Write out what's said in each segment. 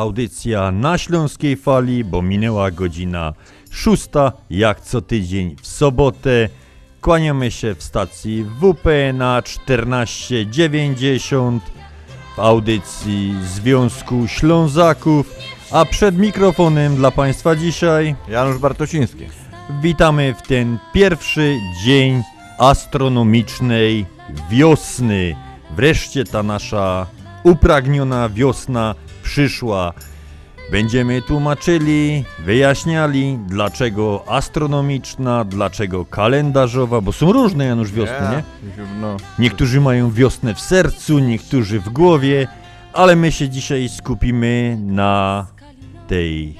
audycja na Śląskiej Fali, bo minęła godzina szósta, jak co tydzień w sobotę. Kłaniamy się w stacji WP na 1490 w audycji Związku Ślązaków, a przed mikrofonem dla Państwa dzisiaj Janusz Bartosiński. Witamy w ten pierwszy dzień astronomicznej wiosny. Wreszcie ta nasza upragniona wiosna przyszła. Będziemy tłumaczyli, wyjaśniali, dlaczego astronomiczna, dlaczego kalendarzowa, bo są różne Janusz wiosny, nie? No, Niektórzy mają wiosnę w sercu, niektórzy w głowie, ale my się dzisiaj skupimy na tej,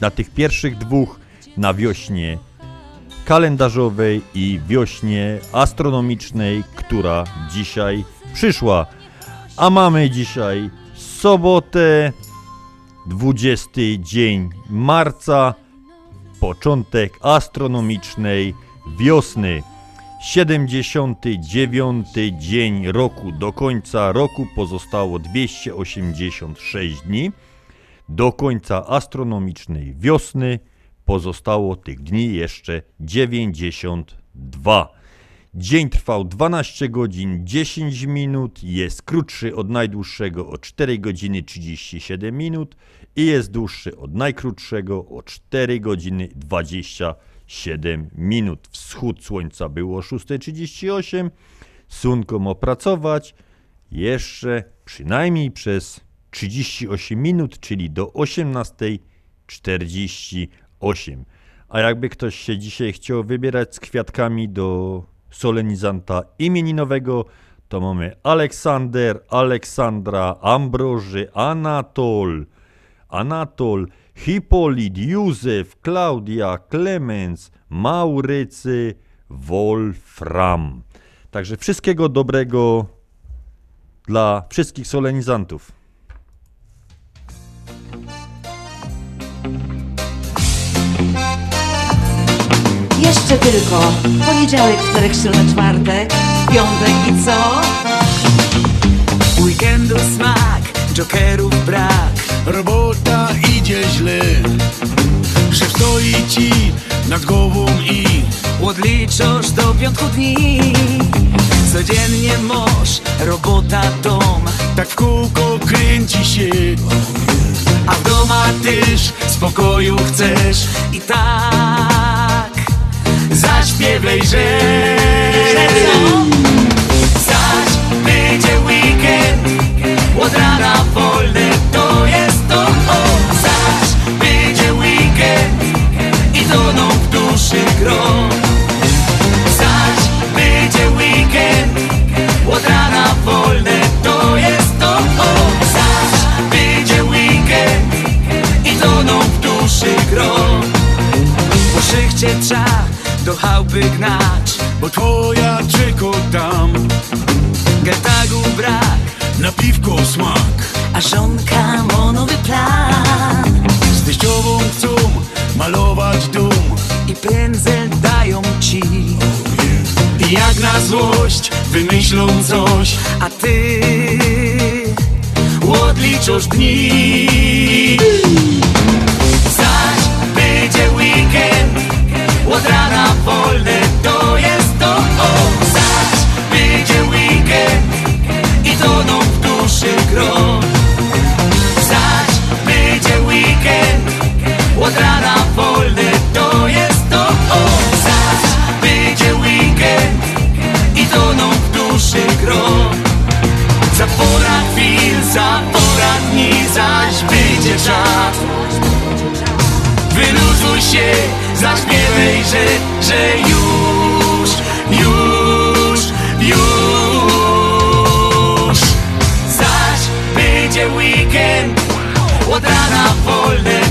na tych pierwszych dwóch, na wiośnie kalendarzowej i wiośnie astronomicznej, która dzisiaj przyszła. A mamy dzisiaj sobotę, 20 dzień marca, początek astronomicznej wiosny. 79 dzień roku. Do końca roku pozostało 286 dni. Do końca astronomicznej wiosny pozostało tych dni jeszcze 92. Dzień trwał 12 godzin 10 minut, jest krótszy od najdłuższego o 4 godziny 37 minut i jest dłuższy od najkrótszego o 4 godziny 27 minut. Wschód słońca było o 6.38, sunką opracować jeszcze przynajmniej przez 38 minut, czyli do 18.48. A jakby ktoś się dzisiaj chciał wybierać z kwiatkami do solenizanta imieninowego, to mamy Aleksander, Aleksandra, Ambroży, Anatol, Anatol, Hipolit, Józef, Klaudia, Klemens, Maurycy, Wolfram. Także wszystkiego dobrego dla wszystkich solenizantów. Jeszcze tylko poniedziałek, wtorek, środa, czwartek, piątek i co? Weekendu smak, jokerów brak Robota idzie źle. Szef stoi ci nad głową i Odliczasz do piątku dni. Codziennie masz robota, dom tak w kółko kręci się. A doma też spokoju chcesz I tak zaśpiewaj, że Zaś będzie weekend. Od rana wolne to jest to. O Zaś będzie weekend I toną w duszy gro. Zaś będzie weekend. Od rana wolne to jest to. O Zaś będzie weekend I toną w duszy gro. Po szychcie trza do chałupy gnać Bo twoja czeko tam Getagu brak, Na piwko smak. A żonka ma nowy plan. Z teściową chcą malować dom. I pędzel dają ci. I jak na złość wymyślą coś. A ty odliczasz dni. Zaś będzie weekend Od rana czas Wyluzuj się, zaśpiewaj, że, że już, już, już. Zaś będzie weekend, od rana wolne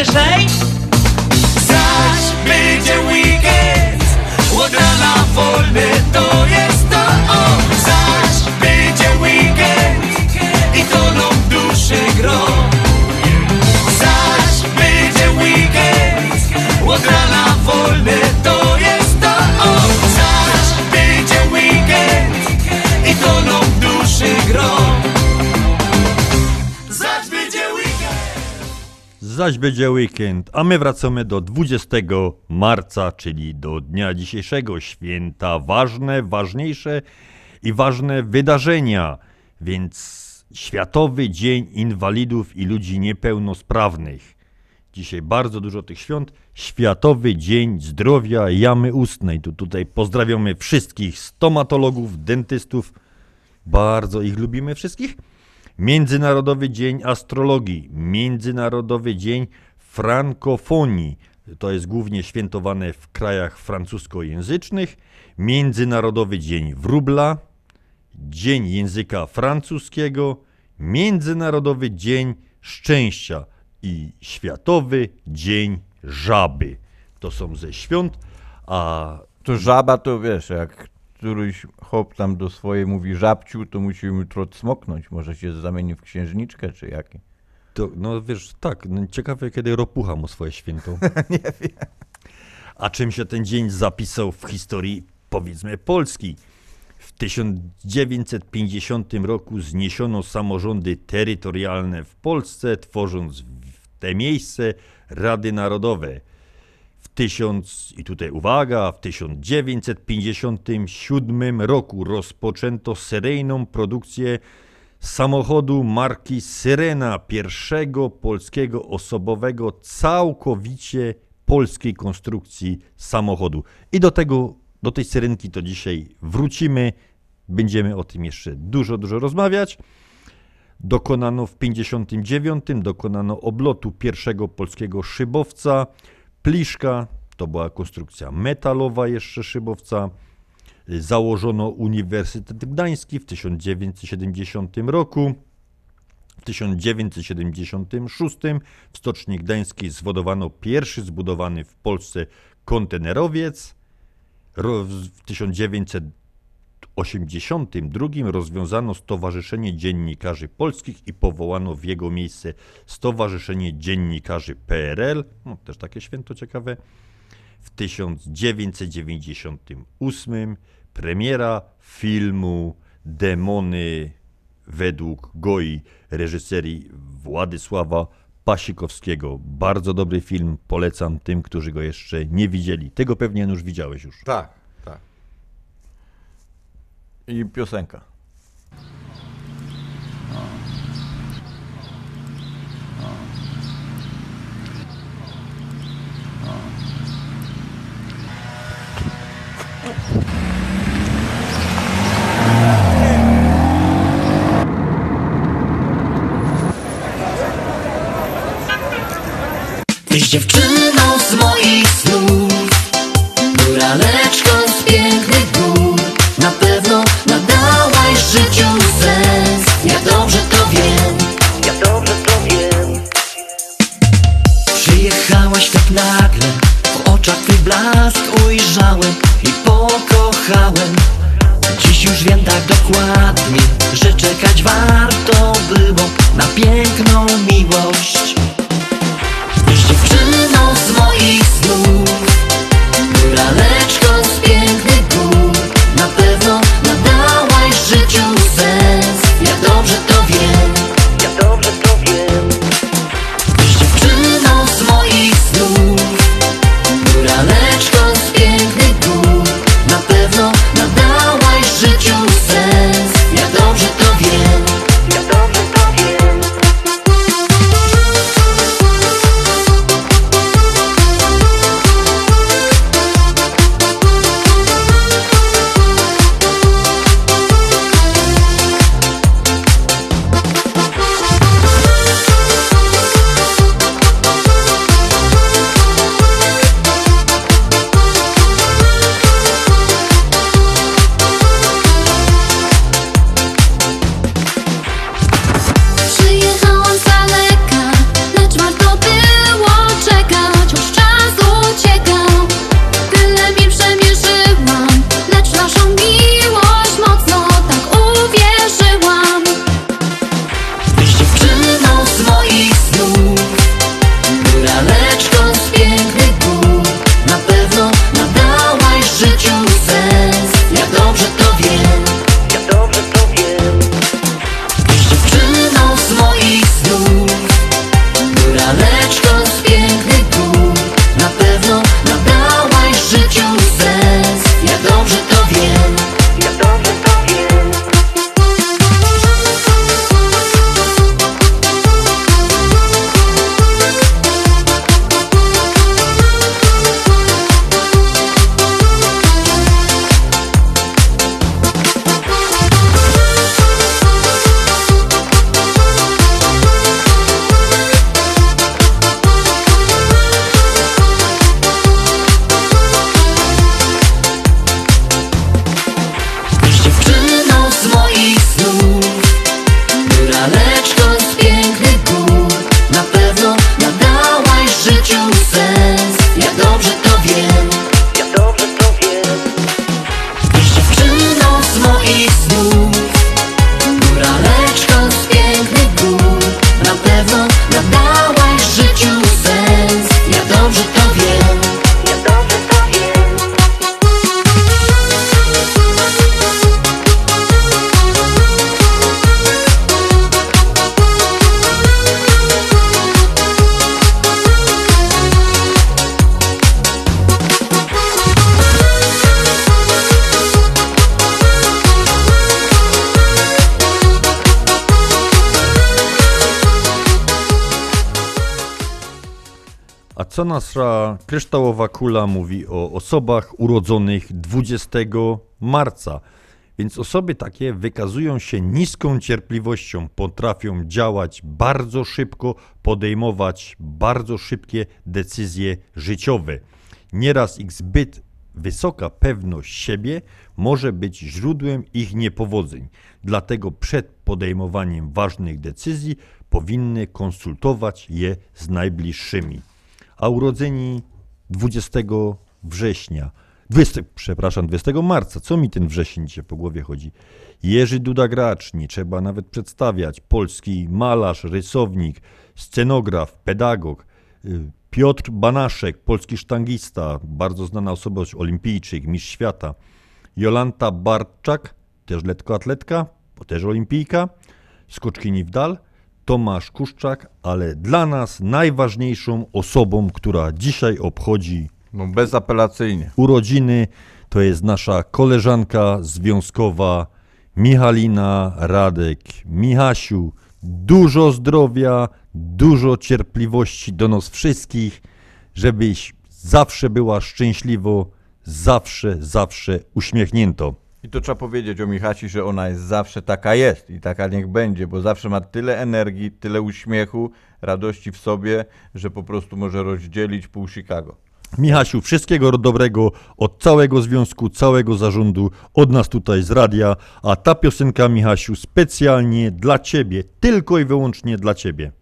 I wyżej? Zaś będzie weekend Od rana wolne to jest Zaś będzie weekend, a my wracamy do 20 marca, czyli do dnia dzisiejszego święta. Ważne, ważniejsze i ważne wydarzenia, więc Światowy Dzień Inwalidów i Ludzi Niepełnosprawnych. Dzisiaj bardzo dużo tych świąt. Światowy Dzień Zdrowia Jamy Ustnej. Tu tutaj pozdrawiamy wszystkich stomatologów, dentystów. Bardzo ich lubimy wszystkich. Międzynarodowy Dzień Astrologii, Międzynarodowy Dzień Frankofonii, to jest głównie świętowane w krajach francuskojęzycznych, Międzynarodowy Dzień Wróbla, Dzień Języka Francuskiego, Międzynarodowy Dzień Szczęścia i Światowy Dzień Żaby. To są ze świąt, a To żaba to wiesz, jak któryś chłop tam do swojej mówi żabciu, to musimy trot smoknąć. Może się zamieni w księżniczkę, czy jaki. To, no wiesz, tak, no, ciekawe kiedy ropucha mu swoje święto. Nie wiem. A czym się ten dzień zapisał w historii, powiedzmy, Polski? W 1950 roku zniesiono samorządy terytorialne w Polsce, tworząc w te miejsce Rady Narodowe. I tutaj uwaga, w 1957 roku rozpoczęto seryjną produkcję samochodu marki Syrena, pierwszego polskiego osobowego, całkowicie polskiej konstrukcji samochodu. I do tego, do tej syrenki to dzisiaj wrócimy. Będziemy o tym jeszcze dużo, dużo rozmawiać. Dokonano w 59 dokonano oblotu pierwszego polskiego szybowca Pliszka. To była konstrukcja metalowa jeszcze szybowca. Założono Uniwersytet Gdański w 1970 roku. W 1976 w Stoczni Gdańskiej zwodowano pierwszy zbudowany w Polsce kontenerowiec. Ro- W 1982 rozwiązano Stowarzyszenie Dziennikarzy Polskich i powołano w jego miejsce Stowarzyszenie Dziennikarzy PRL. No, też takie święto ciekawe. W 1998 premiera filmu Demony według Goi reżyserii Władysława Pasikowskiego. Bardzo dobry film, polecam tym, którzy go jeszcze nie widzieli. Tego pewnie już widziałeś już. Tak i piosenka. Dziewczyną z moich snów, góraleczką z pięknych blask ujrzałem I pokochałem. Dziś już wiem tak dokładnie Że czekać warto było Na piękną miłość. Tyś dziewczyną z moich snów Góraleczką z pięknych gór Na pewno nadałaś życiu sens. Ja dobrze to kryształowa kula mówi o osobach urodzonych 20 marca? Więc osoby takie wykazują się niską cierpliwością, potrafią działać bardzo szybko, podejmować bardzo szybkie decyzje życiowe. Nieraz ich zbyt wysoka pewność siebie może być źródłem ich niepowodzeń. Dlatego przed podejmowaniem ważnych decyzji powinny konsultować je z najbliższymi a urodzeni 20 września, 20, przepraszam, 20 marca, co mi ten wrzesień dzisiaj po głowie chodzi? Jerzy Duda Gracz, nie trzeba nawet przedstawiać, polski malarz, rysownik, scenograf, pedagog, y, Piotr Banaszek, polski sztangista, bardzo znana osobowość, olimpijczyk, mistrz świata, Jolanta Barczak, też lekkoatletka, bo też olimpijka, skoczkini w dal, Tomasz Kuszczak, ale dla nas najważniejszą osobą, która dzisiaj obchodzi No bezapelacyjnie. urodziny, to jest nasza koleżanka związkowa Michalina Radek. Michasiu, dużo zdrowia, dużo cierpliwości do nas wszystkich, żebyś zawsze była szczęśliwo, zawsze, zawsze uśmiechnięto. I to trzeba powiedzieć o Michasi, że ona jest zawsze taka jest i taka niech będzie, bo zawsze ma tyle energii, tyle uśmiechu, radości w sobie, że po prostu może rozdzielić pół Chicago. Michasiu, wszystkiego dobrego od całego związku, całego zarządu, od nas tutaj z radia, a ta piosenka, Michasiu, specjalnie dla Ciebie, tylko i wyłącznie dla Ciebie.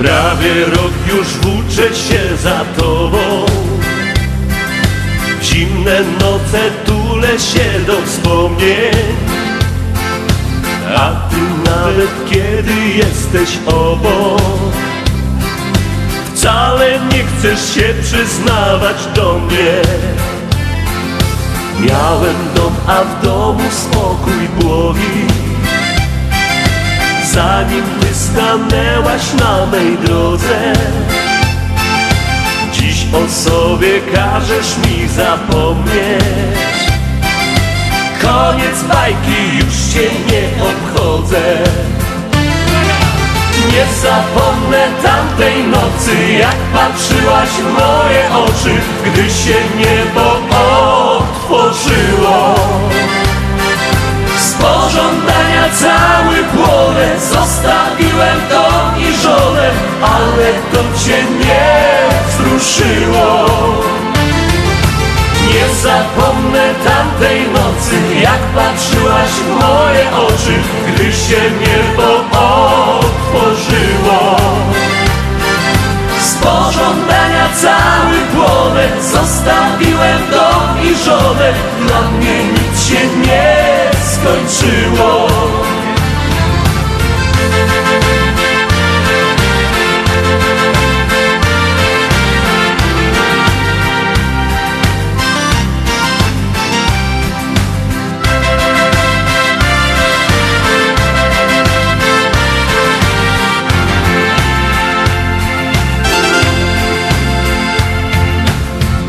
Prawie rok już włóczę się za tobą. W Zimne noce tulę się do wspomnień. A ty nawet kiedy jesteś obok Wcale nie chcesz się przyznawać do mnie. Miałem dom, a w domu spokój błogi. Zanim ty stanęłaś na mej drodze. Dziś o sobie każesz mi zapomnieć. Koniec bajki, już cię nie obchodzę. Nie zapomnę tamtej nocy Jak patrzyłaś w moje oczy Gdy się niebo otworzyło pożądania cały płonę Zostawiłem dom i żonę Ale to cię nie wzruszyło. Nie zapomnę tamtej nocy Jak patrzyłaś w moje oczy Gdy się niebo otworzyło. Z pożądania cały płonek Zostawiłem dom i żonę Dla mnie nic się nie skończyło.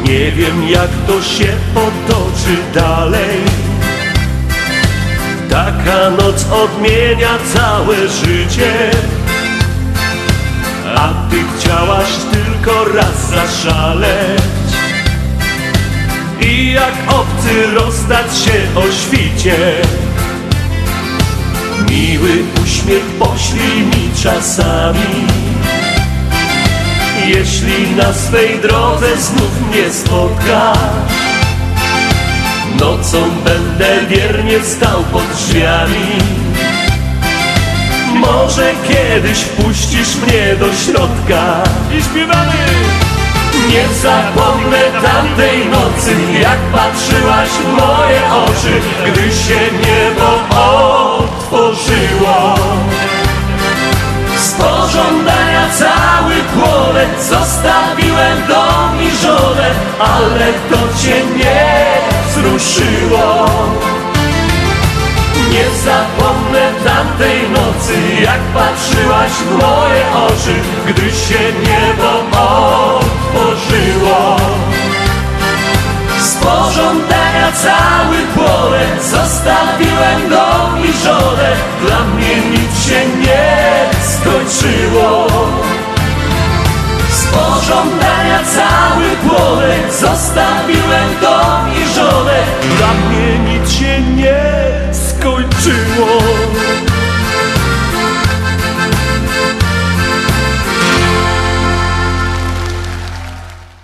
Nie wiem jak to się potoczy dalej Taka noc odmienia całe życie. A ty chciałaś tylko raz zaszaleć. I jak obcy rozstać się o świcie. Miły uśmiech poślij mi czasami. Jeśli na swej drodze znów mnie spotkasz Nocą będę wiernie stał pod drzwiami. Może kiedyś wpuścisz mnie do środka. I śpiewamy! Nie zapomnę tamtej nocy Jak patrzyłaś w moje oczy Gdy się niebo otworzyło. Cały Zostawiłem dom i żonę Ale to cię nie wzruszyło. Nie zapomnę tamtej nocy Jak patrzyłaś w moje oczy Gdy się niebo otworzyło. Z pożądania cały płonek Zostawiłem dom i żonę. Dla mnie nic się nie skończyło pożądania cały płonek Zostawiłem dom i żonę Dla mnie nic się nie skończyło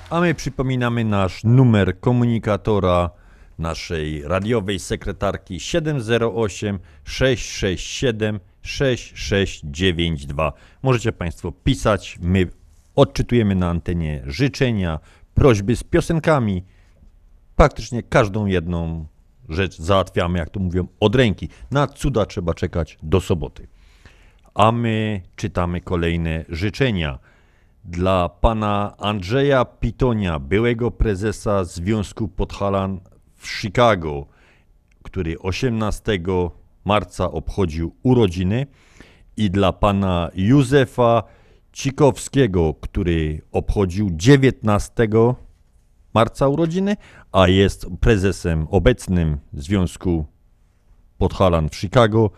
A my przypominamy nasz numer komunikatora naszej radiowej sekretarki 708 667 6692. Możecie Państwo pisać, my odczytujemy na antenie życzenia, prośby z piosenkami. Praktycznie każdą jedną rzecz załatwiamy, jak to mówią, od ręki. Na cuda trzeba czekać do soboty. A my czytamy kolejne życzenia dla pana Andrzeja Pitonia, byłego prezesa Związku Podhalan w Chicago, który 18 marca obchodził urodziny i dla pana Józefa Cikowskiego, który obchodził 19 marca urodziny, a jest prezesem obecnym Związku Podhalan w Chicago.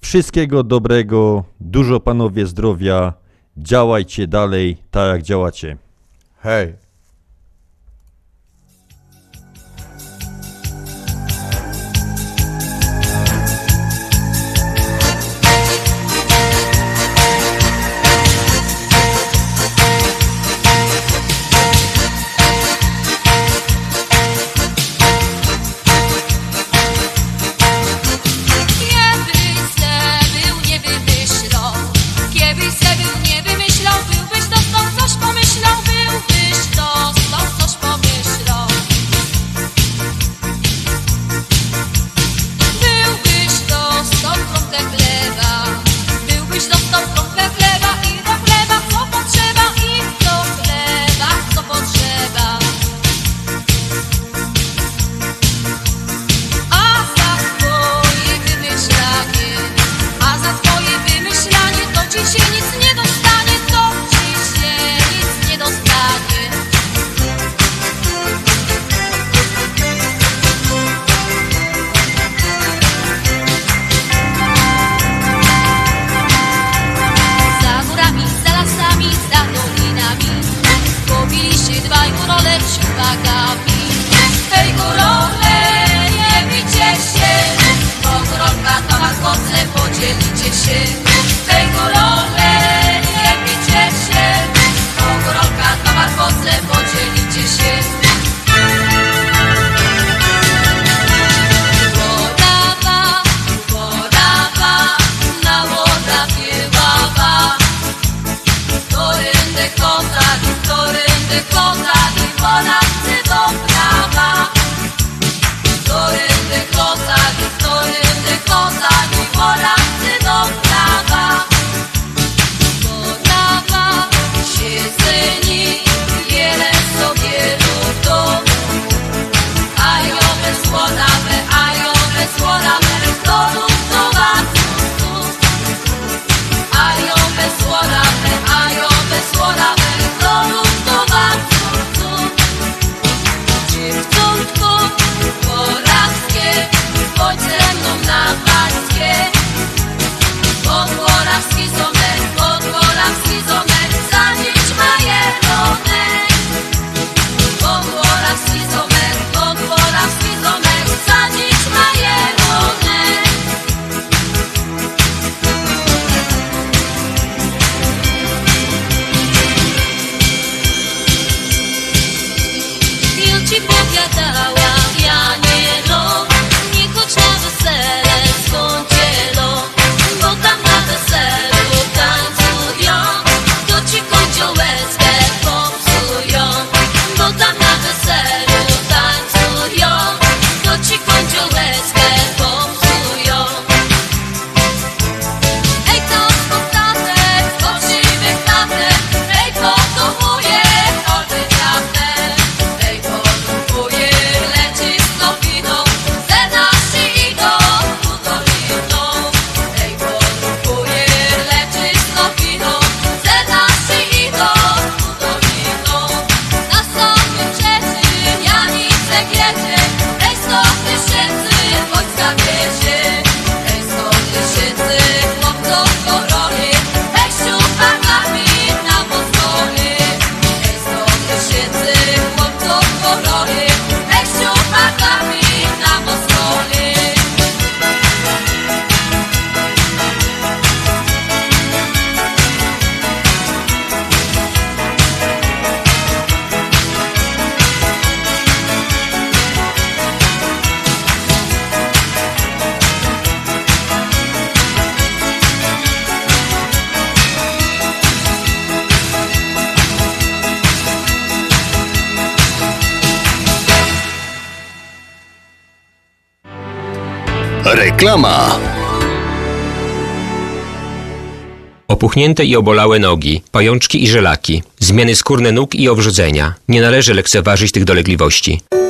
Wszystkiego dobrego, dużo panowie zdrowia, działajcie dalej tak jak działacie. Hej! spuchnięte i obolałe nogi, pajączki i żelaki, zmiany skórne nóg i obrzucenia. Nie należy lekceważyć tych dolegliwości.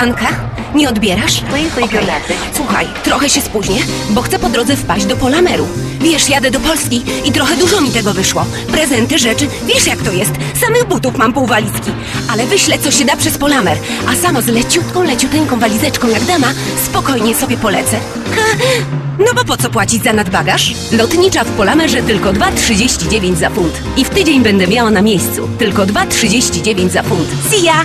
Anka, nie odbierasz? Słuchaj, trochę się spóźnię, bo chcę po drodze wpaść do Polameru. Wiesz, jadę do Polski i trochę dużo mi tego wyszło. Prezenty, rzeczy, wiesz jak to jest. Samych butów mam pół walizki. Ale wyślę, co się da przez Polamer. A sama z leciutką, leciuteńką walizeczką jak dama, spokojnie sobie polecę. Ha, no bo po co płacić za nadbagaż? Lotnicza w Polamerze tylko 2,39 za funt. I w tydzień będę miała na miejscu. Tylko 2,39 za funt. See ya!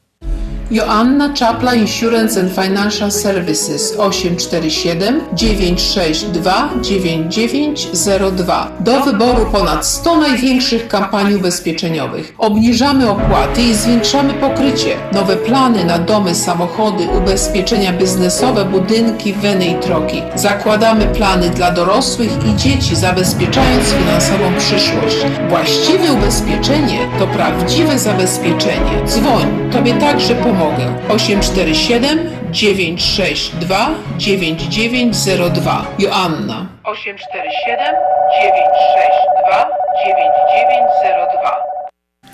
Joanna Czapla Insurance and Financial Services 847 962 9902. Do wyboru ponad 100 największych kampanii ubezpieczeniowych. Obniżamy opłaty i zwiększamy pokrycie. Nowe plany na domy, samochody, ubezpieczenia biznesowe, budynki, weny i troki. Zakładamy plany dla dorosłych i dzieci, zabezpieczając finansową przyszłość. Właściwe ubezpieczenie to prawdziwe zabezpieczenie. Dzwoń, tobie także pomogę. 847 962 9902 Joanna 847 962 9902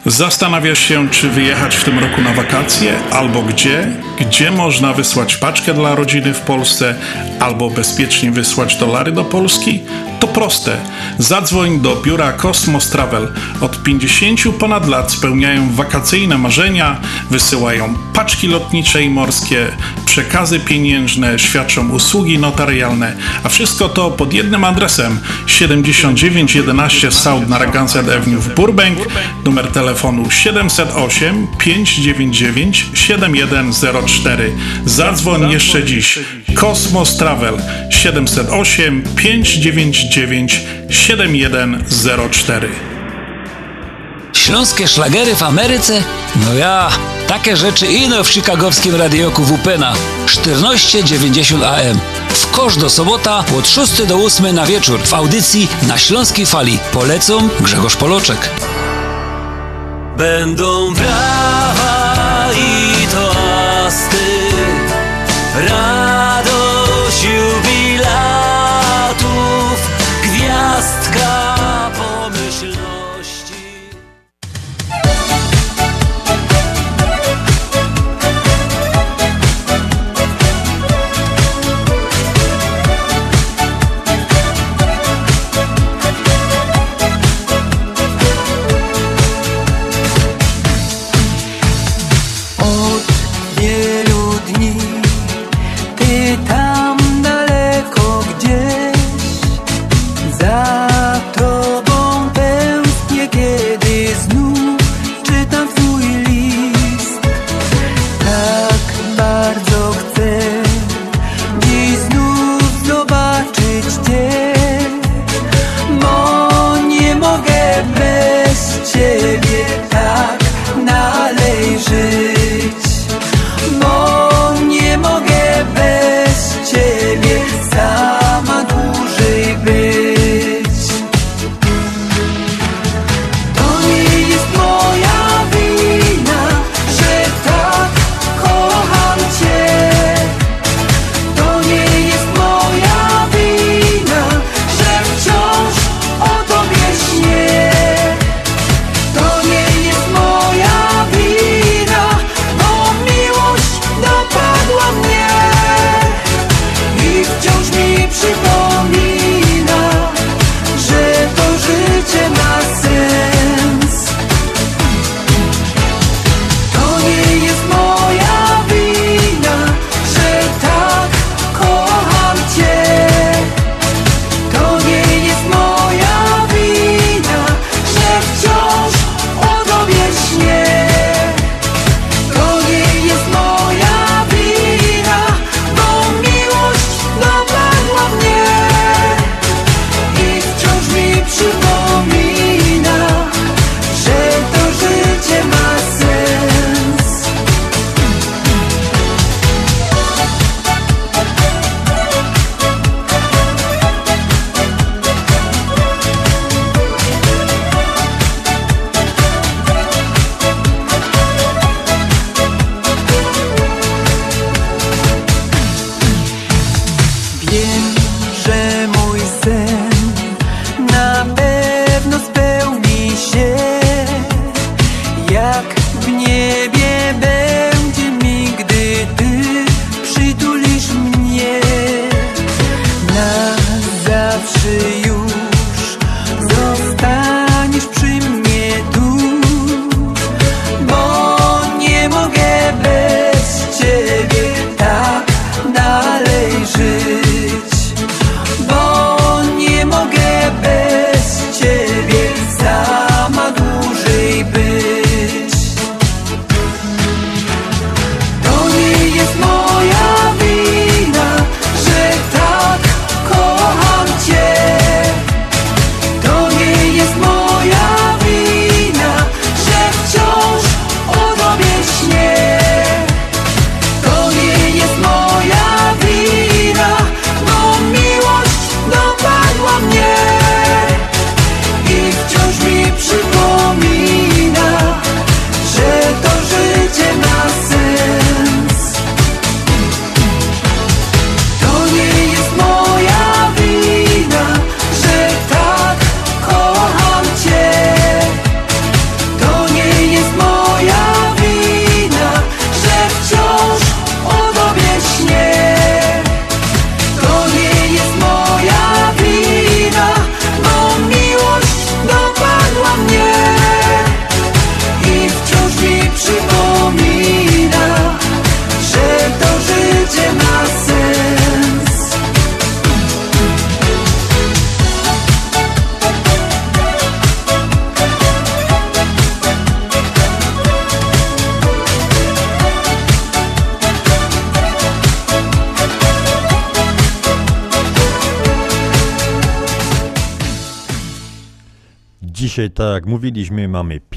Zastanawiasz się, czy wyjechać w tym roku na wakacje, albo gdzie? Gdzie można wysłać paczkę dla rodziny w Polsce, albo bezpiecznie wysłać dolary do Polski? To proste. Zadzwoń do biura Cosmos Travel. Od 50 ponad lat spełniają wakacyjne marzenia, wysyłają paczki lotnicze i morskie, przekazy pieniężne, świadczą usługi notarialne, a wszystko to pod jednym adresem 7911 South Narragansett Avenue w Burbank, numer telefonu 708 599 7104. Zadzwoń jeszcze dziś. Cosmos Travel 708 599 7104. Śląskie szlagery w Ameryce? No ja, takie rzeczy ino w chicagowskim radioku WPNA 1490 AM. W kosz do sobota od 6 do 8 na wieczór w audycji na Śląskiej Fali. Polecą Grzegorz Poloczek. Będą brawa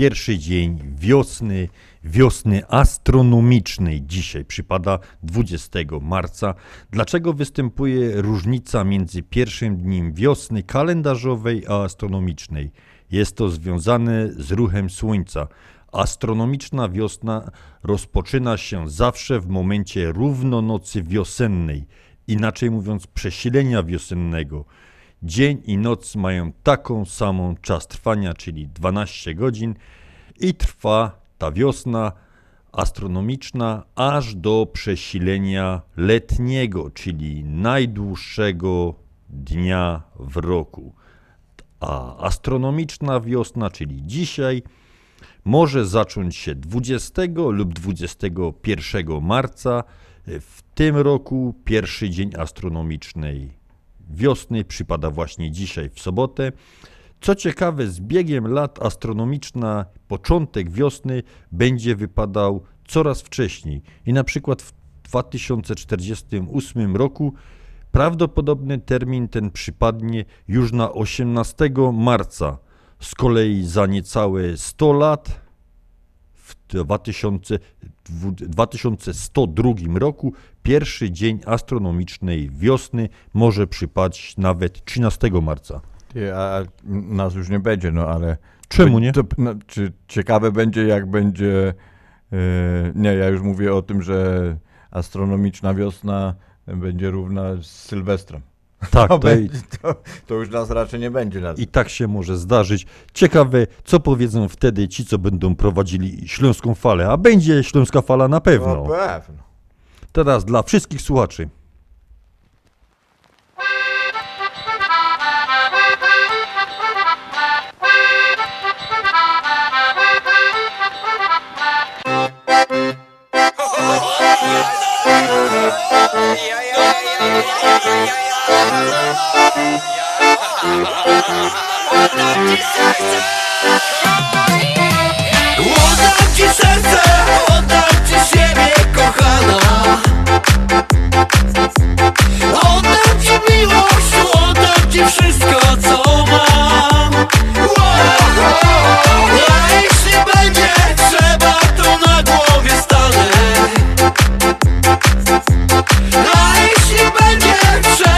pierwszy dzień wiosny, wiosny astronomicznej. Dzisiaj przypada 20 marca. Dlaczego występuje różnica między pierwszym dniem wiosny kalendarzowej a astronomicznej? Jest to związane z ruchem Słońca. Astronomiczna wiosna rozpoczyna się zawsze w momencie równonocy wiosennej, inaczej mówiąc przesilenia wiosennego. Dzień i noc mają taką samą czas trwania, czyli 12 godzin i trwa ta wiosna astronomiczna aż do przesilenia letniego, czyli najdłuższego dnia w roku. A astronomiczna wiosna, czyli dzisiaj, może zacząć się 20 lub 21 marca. W tym roku pierwszy dzień astronomicznej wiosny przypada właśnie dzisiaj w sobotę. Co ciekawe, z biegiem lat astronomiczna początek wiosny będzie wypadał coraz wcześniej i na przykład w 2048 roku prawdopodobny termin ten przypadnie już na 18 marca. Z kolei za niecałe 100 lat w 2000, 2102 roku pierwszy dzień astronomicznej wiosny może przypaść nawet 13 marca. Ty, a nas już nie będzie, no ale... Czemu nie? To, no, czy ciekawe będzie, jak będzie... e, nie, ja już mówię o tym, że astronomiczna wiosna będzie równa z Sylwestrem. Tak, to, to to, to już nas raczej nie będzie. Na I tak się może zdarzyć. Ciekawe, co powiedzą wtedy ci, co będą prowadzili śląską falę. A będzie śląska fala na pewno. No pewno. Teraz dla wszystkich słuchaczy. Oddam ci serce, oddam ci siebie kochana Oddam ci miłość, oddam ci wszystko co mam A jeśli będzie trzeba to na głowie stanę. A jeśli będzie trzeba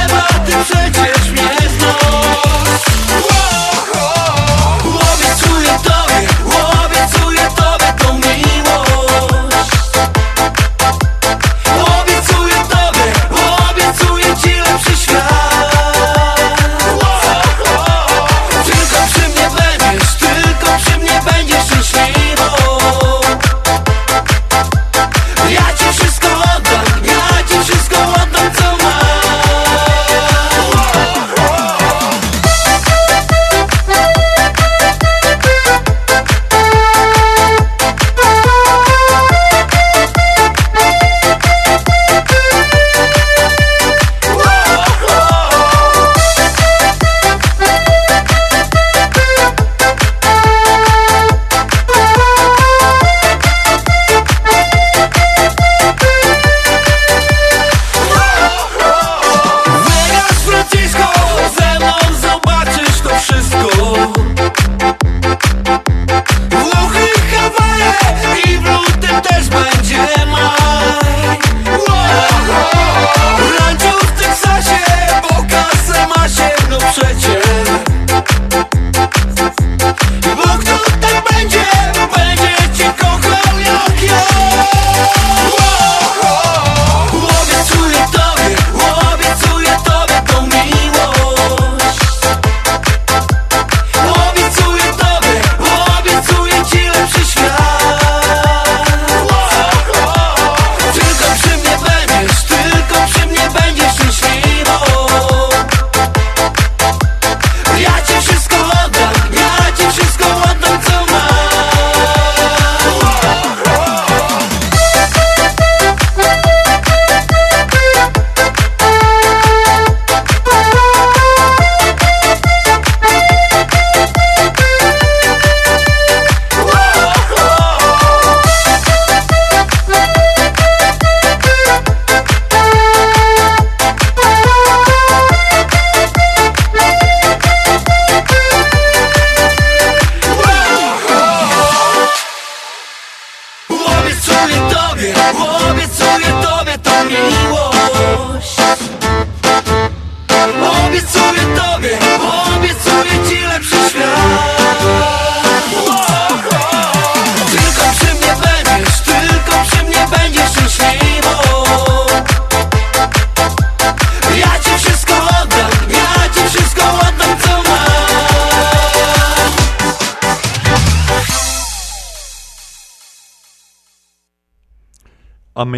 tobie tą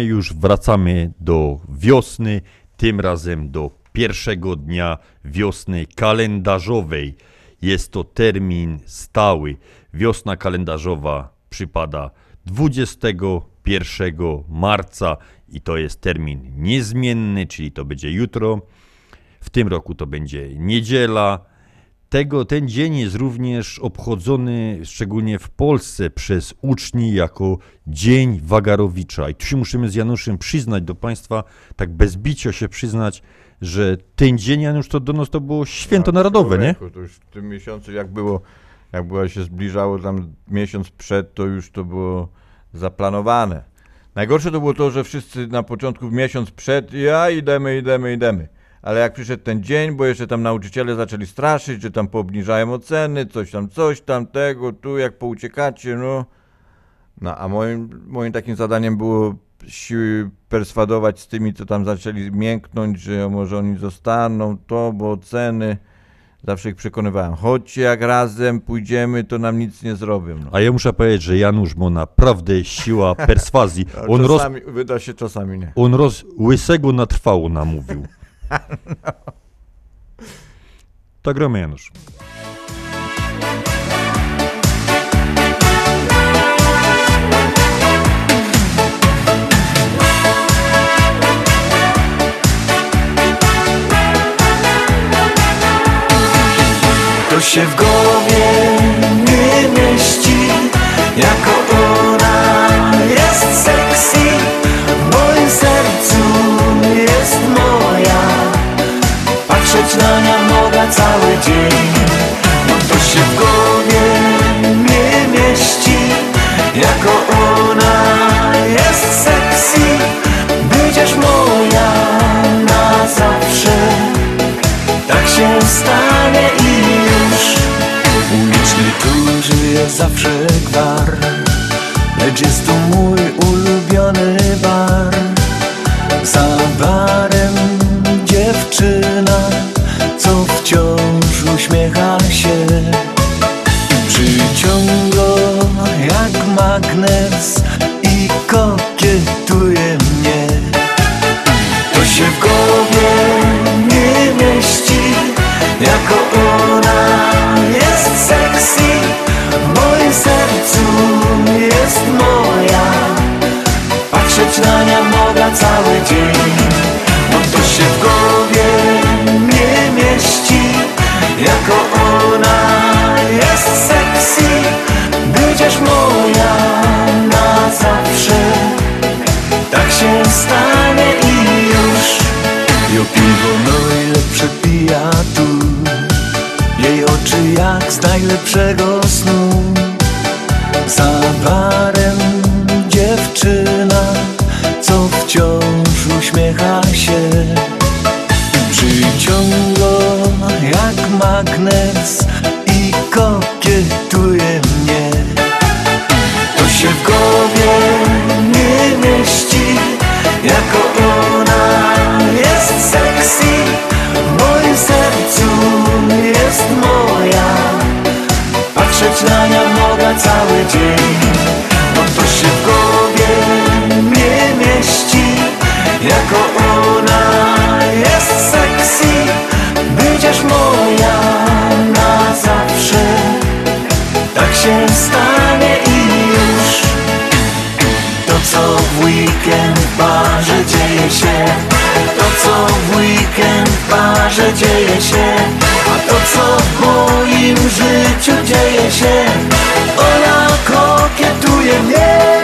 Już wracamy do wiosny, tym razem do pierwszego dnia wiosny kalendarzowej. Jest to termin stały. Wiosna kalendarzowa przypada 21 marca i to jest termin niezmienny, czyli to będzie jutro. W tym roku to będzie niedziela. Tego, ten dzień jest również obchodzony, szczególnie w Polsce, przez uczni jako Dzień Wagarowicza. I tu się musimy z Januszem przyznać do Państwa, tak bez bicia się przyznać, że ten dzień, Janusz, to do nas to było święto narodowe, nie? To już w tym miesiącu, jak było, jak było się zbliżało tam miesiąc przed, to już to było zaplanowane. Najgorsze to było to, że wszyscy na początku, miesiąc przed, ja idziemy, idziemy, idziemy. Ale jak przyszedł ten dzień, bo jeszcze tam nauczyciele zaczęli straszyć, że tam poobniżają oceny, coś tam, coś tam, tego, tu jak pouciekacie, no. No a moim, moim takim zadaniem było siły perswadować z tymi, co tam zaczęli mięknąć, że może oni zostaną, to, bo oceny. Zawsze ich przekonywałem. Chodźcie, jak razem pójdziemy, to nam nic nie zrobią. No. A ja muszę powiedzieć, że Janusz ma naprawdę siła perswazji. On, roz, czasami, Wyda się czasami nie. on roz, łysego na trwało namówił. Tak gramy, Janusz. To się w głowie nie mieści Jako ona jest sexy W moim sercu jest moja Patrzeć na nią mogę cały dzień. No to się w głowie nie mieści. Jako ona jest sexy. Będziesz moja na zawsze. Tak się stanie i już. Uliczny tu żyje zawsze gwar. Lecz jest to mój ulubiony bar Jako ona jest sexy W moim sercu jest moja. Patrzeć na nią mogę cały dzień z najlepszego snu. Za barem dziewczyna Co wciąż uśmiecha się. Przyciąga jak magnes mogę weekend barze dzieje się. To co w weekend barze dzieje się. A to co w moim życiu dzieje się. Ona kokietuje mnie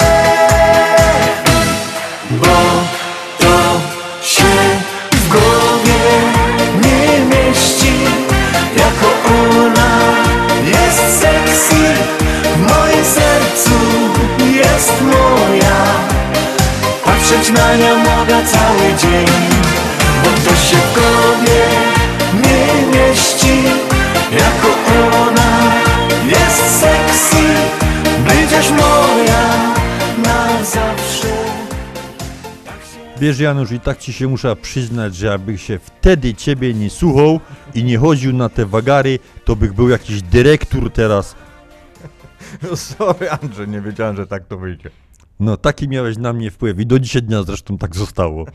Patrzeć na nią mogę cały dzień Bo to się w głowie nie mieści Jako ona jest sexy Będziesz moja na zawsze Wiesz Janusz, i tak ci się muszę przyznać, że jakbym się wtedy ciebie nie słuchał i nie chodził na te wagary, to bych był jakiś dyrektor teraz. No sorry Andrzej, nie wiedziałem, że tak to wyjdzie. No taki miałeś na mnie wpływ i do dzisiaj dnia zresztą tak zostało.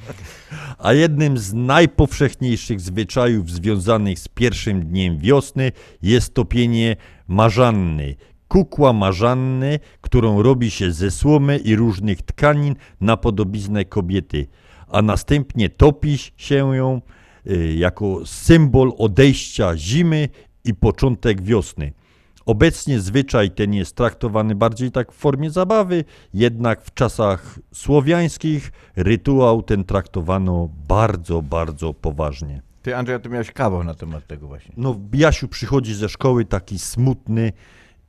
A jednym z najpowszechniejszych zwyczajów związanych z pierwszym dniem wiosny jest topienie marzanny. Kukła marzanny, którą robi się ze słomy i różnych tkanin na podobiznę kobiety, a następnie topi się ją y, jako symbol odejścia zimy i początek wiosny. Obecnie zwyczaj ten jest traktowany bardziej tak w formie zabawy, jednak w czasach słowiańskich rytuał ten traktowano bardzo, bardzo poważnie. Ty Andrzej, ty miałeś kawał na temat tego właśnie. No, Jasiu przychodzi ze szkoły taki smutny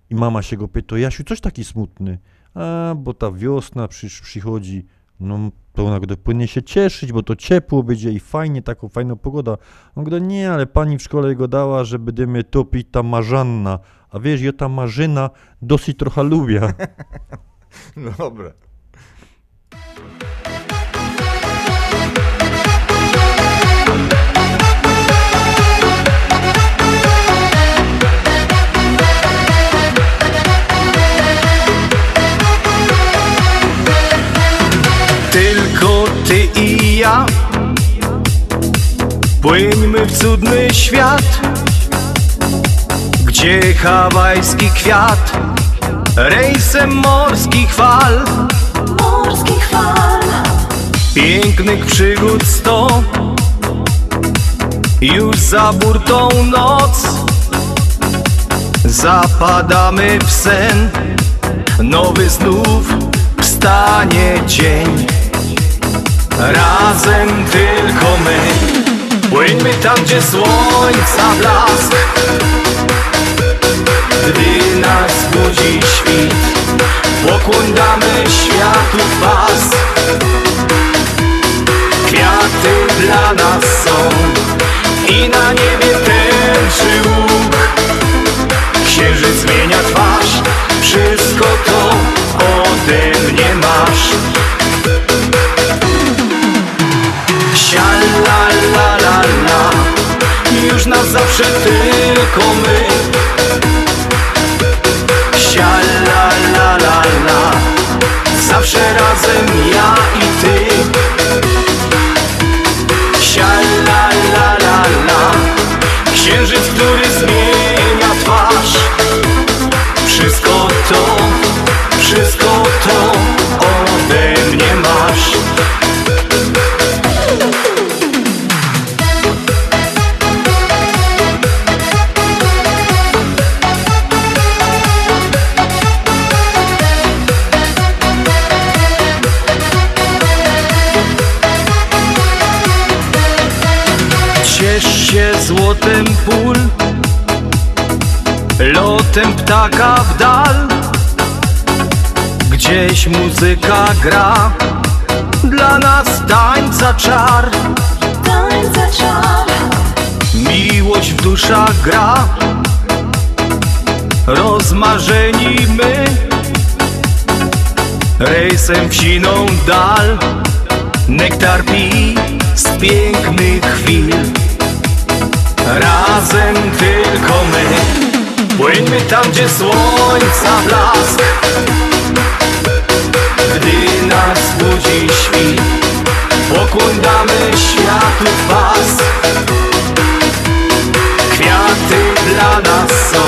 i mama się go pyta, Jasiu, coś taki smutny? A, bo ta wiosna przecież przychodzi, no to ona go powinien się cieszyć, bo to ciepło będzie i fajnie, taką fajną pogoda. On go nie, ale pani w szkole go dała, że będziemy topić ta marzanna, a wiesz, ja ta marzyna dosyć trochę lubię. No dobra. Tylko ty i ja Płyńmy w cudny świat Gdzie hawajski kwiat? Rejsem morskich fal Morskich fal Pięknych przygód sto. Już za burtą noc. Zapadamy w sen. Nowy znów wstanie dzień. Razem tylko my. Płyńmy tam, gdzie słońca blask Gdy nas budzi świt Pokłon damy światu pas Kwiaty dla nas są I na niebie tęczy łuk. Księżyc zmienia twarz Wszystko to ode mnie masz. Sia la la la la. Już na zawsze tylko my Zawsze razem ja i ty. Sia la la la la. Księżyc, który zmienia twarz. Wszystko to, wszystko to ode mnie masz Lotem ptaka w dal. Gdzieś muzyka gra Dla nas tańca czar. Tańca czar. Miłość w duszach gra. Rozmarzeni my Rejsem w siną dal. Nektar pi z pięknych chwil. Razem tylko my Płyńmy tam, gdzie słońca blask. Gdy nas budzi świt Pokłon damy światu pas Kwiaty dla nas są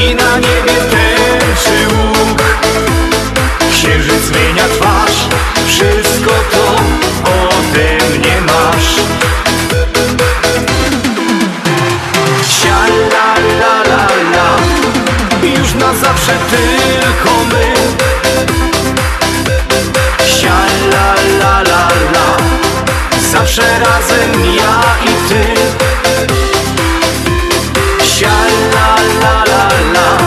I na niebie tęczy łuk. Księżyc zmienia twarz Wszystko to ode mnie masz zawsze tylko my. Sia la la la la. Zawsze razem ja i ty. Sia la la la la.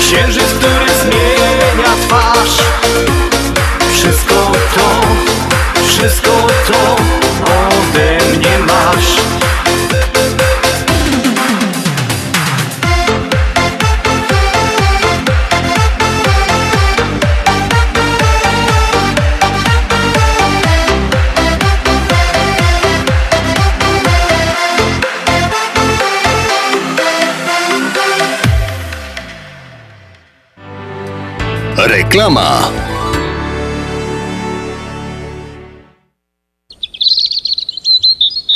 Księżyc, który zmienia twarz. Wszystko to wszystko to ode mnie masz Reklama.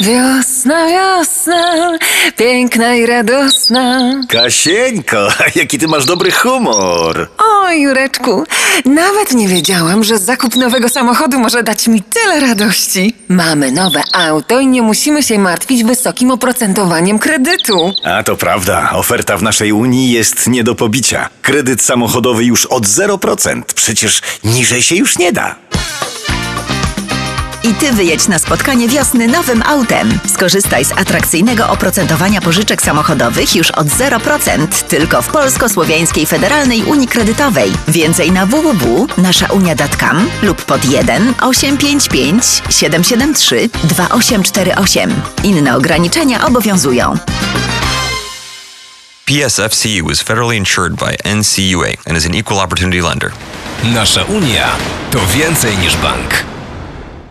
Wiosna, wiosna, piękna i radosna. Kasieńko, jaki ty masz dobry humor. O, Jureczku, nawet nie wiedziałam, że zakup nowego samochodu może dać mi tyle radości. Mamy nowe auto i nie musimy się martwić wysokim oprocentowaniem kredytu. A to prawda, oferta w naszej Unii jest nie do pobicia. Kredyt samochodowy już od 0%. Przecież niżej się już nie da. Ty wyjedź na spotkanie wiosny nowym autem. Skorzystaj z atrakcyjnego oprocentowania pożyczek samochodowych już od 0% tylko w Polsko-Słowiańskiej Federalnej Unii Kredytowej. Więcej na www.naszaunia.com lub pod 1 855 773 2848. Inne ograniczenia obowiązują. PSFCU is federally insured by NCUA and is an equal opportunity lender. Nasza Unia to więcej niż bank.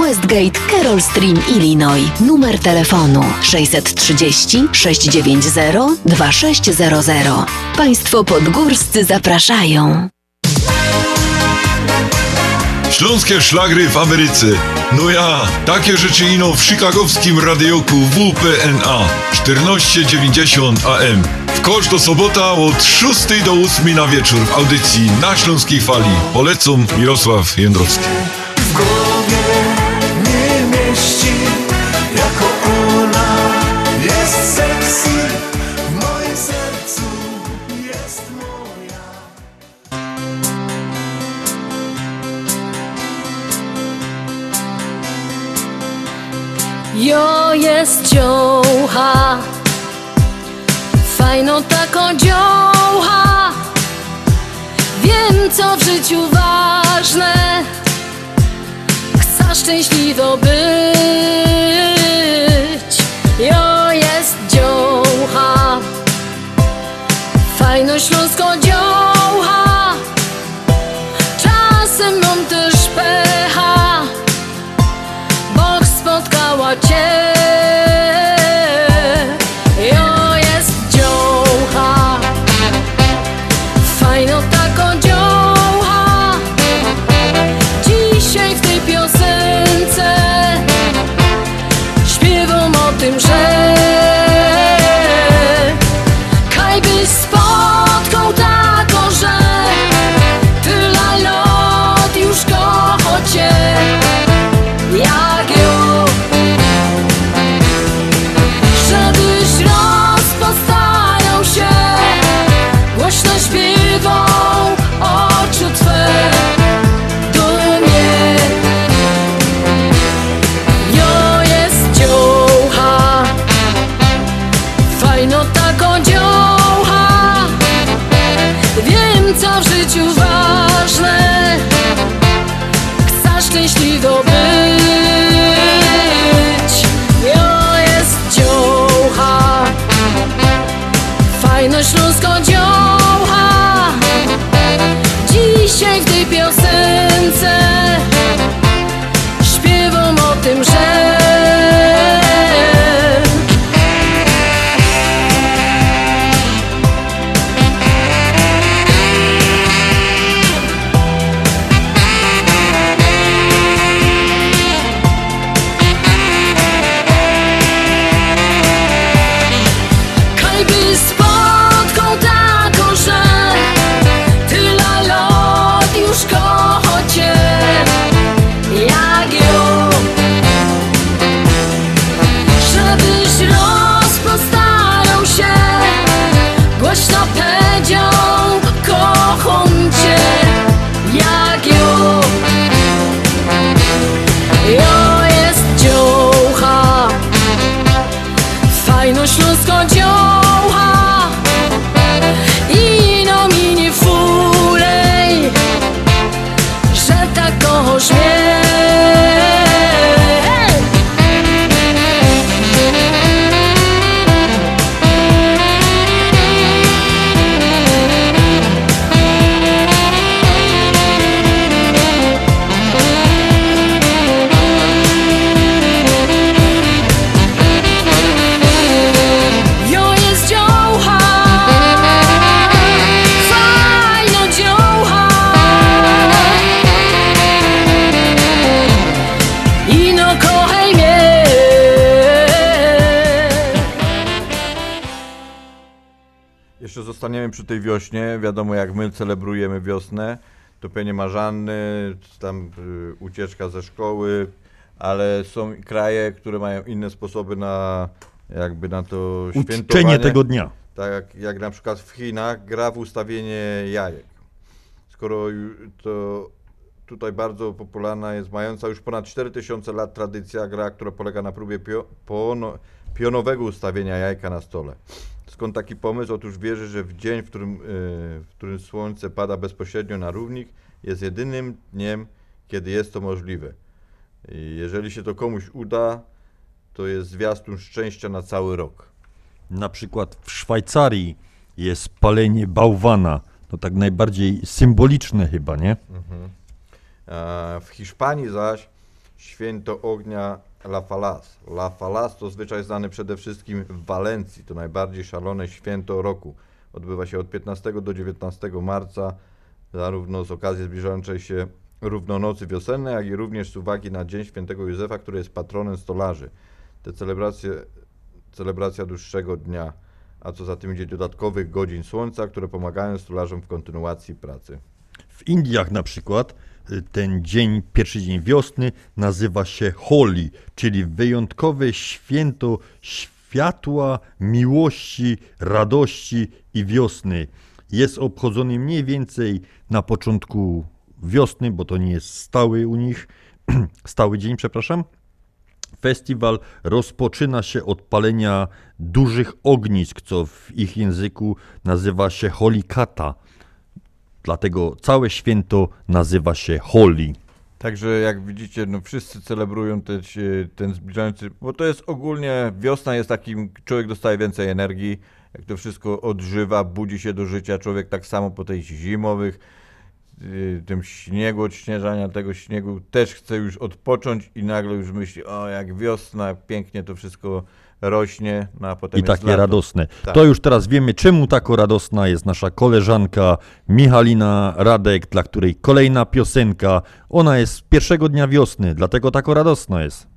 Westgate, Carroll Stream, Illinois. Numer telefonu 630 690 2600. Państwo podgórscy zapraszają. Śląskie szlagry w Ameryce. No ja, takie rzeczy ino w chicagowskim radioku WPNA 1490 AM. W kosz do sobota od 6 do 8 na wieczór w audycji na Śląskiej Fali. Polecam Mirosław Jędrowski. Jo jest dziołcha Fajno tako dziołcha. Wiem co w życiu ważne. Chcę szczęśliwo być. Jo jest dziołcha. Fajno śląsko dziołcha tej wiośnie. Wiadomo, jak my celebrujemy wiosnę, to pewnie marzanny, tam y, ucieczka ze szkoły, ale są kraje, które mają inne sposoby na jakby na to Uczczenie świętowanie. tego dnia. Tak jak, na przykład w Chinach gra w ustawienie jajek. Skoro to tutaj bardzo popularna jest, mająca już ponad 4000 lat tradycja, gra, która polega na próbie pio, pionowego ustawienia jajka na stole. Skąd taki pomysł? Otóż wierzy, że w dzień, w którym, y, w którym słońce pada bezpośrednio na równik, jest jedynym dniem, kiedy jest to możliwe. I jeżeli się to komuś uda, to jest zwiastun szczęścia na cały rok. Na przykład w Szwajcarii jest palenie bałwana. To tak najbardziej symboliczne chyba, nie? Mhm. E, W Hiszpanii zaś święto ognia La Falas. La Falas to zwyczaj znany przede wszystkim w Walencji. To najbardziej szalone święto roku. Odbywa się od 15 do 19 marca, zarówno z okazji zbliżającej się równonocy wiosennej, jak i również z uwagi na Dzień Świętego Józefa, który jest patronem stolarzy. Te celebracje, celebracja dłuższego dnia, a co za tym idzie dodatkowych godzin słońca, które pomagają stolarzom w kontynuacji pracy. W Indiach na przykład ten dzień, pierwszy dzień wiosny nazywa się Holi, czyli wyjątkowe święto światła, miłości, radości i wiosny. Jest obchodzony mniej więcej na początku wiosny, bo to nie jest stały u nich, stały dzień, przepraszam. Festiwal rozpoczyna się od palenia dużych ognisk, co w ich języku nazywa się holikata. Dlatego całe święto nazywa się Holi. Także jak widzicie, no wszyscy celebrują ten, ten zbliżający, bo to jest ogólnie, wiosna jest takim, człowiek dostaje więcej energii, jak to wszystko odżywa, budzi się do życia, człowiek tak samo po tej zimowych, y, tym śniegu, odśnieżania tego śniegu, też chce już odpocząć i nagle już myśli, o jak wiosna, pięknie to wszystko rośnie, no a potem I jest takie lato. radosne. Tak. To już teraz wiemy, czemu tako radosna jest nasza koleżanka Michalina Radek, dla której kolejna piosenka, ona jest z pierwszego dnia wiosny, dlatego tako radosna jest.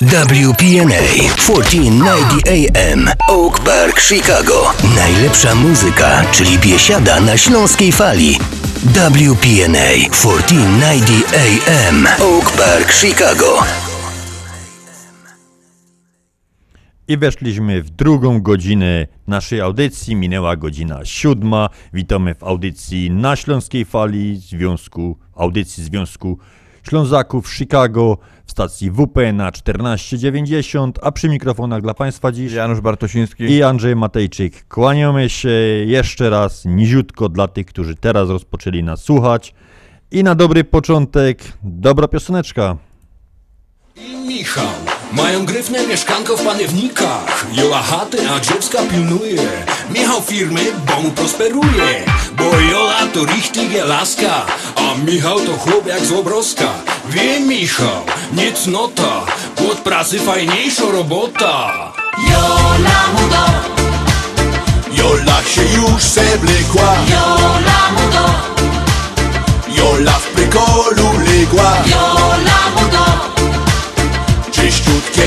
WPNA 1490 AM Oak Park, Chicago. Najlepsza muzyka, czyli biesiada na śląskiej fali. WPNA 1490 AM Oak Park, Chicago. I weszliśmy w drugą godzinę naszej audycji. Minęła godzina siódma. Witamy w audycji na Śląskiej Fali Związku, audycji Związku Ślązaków Chicago stacji WP na 1490, a przy mikrofonach dla Państwa dziś Janusz Bartosiński i Andrzej Matejczyk. Kłaniamy się jeszcze raz niziutko dla tych, którzy teraz rozpoczęli nas słuchać. I na dobry początek, dobra pioseneczka. i Michał Mają gryfne mieszkanko w panewnikach. Jola chaty, a dziecka pilnuje. Michał firmy, bo mu prosperuje. Bo Jola to richtige laska A Michał to chłop jak z obroska Wie Michał, nie cnota Od pracy fajniejsza robota. Jola mu do Jola się już zeblekła. Jola mu do Jola w prykolu legła. Jola mu do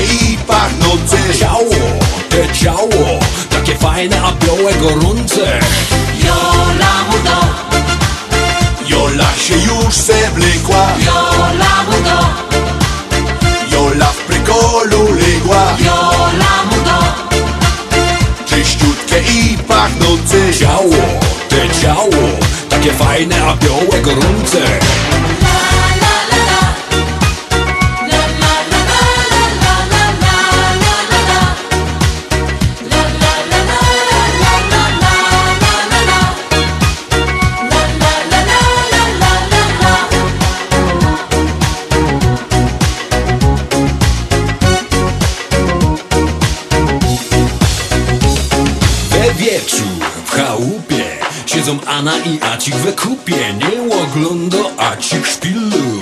I pachnące Ciało, te ciało Takie fajne, a białe gorące. Jola mu do Jola się już zeblekła Jola mu do Jola w prykolu legła. Jola mu do Czyściutkie i pachnące Ciało, te ciało Takie fajne, a białe gorące Siedzą Anna i Acik we kupie. Nie ogląda Acik szpilu.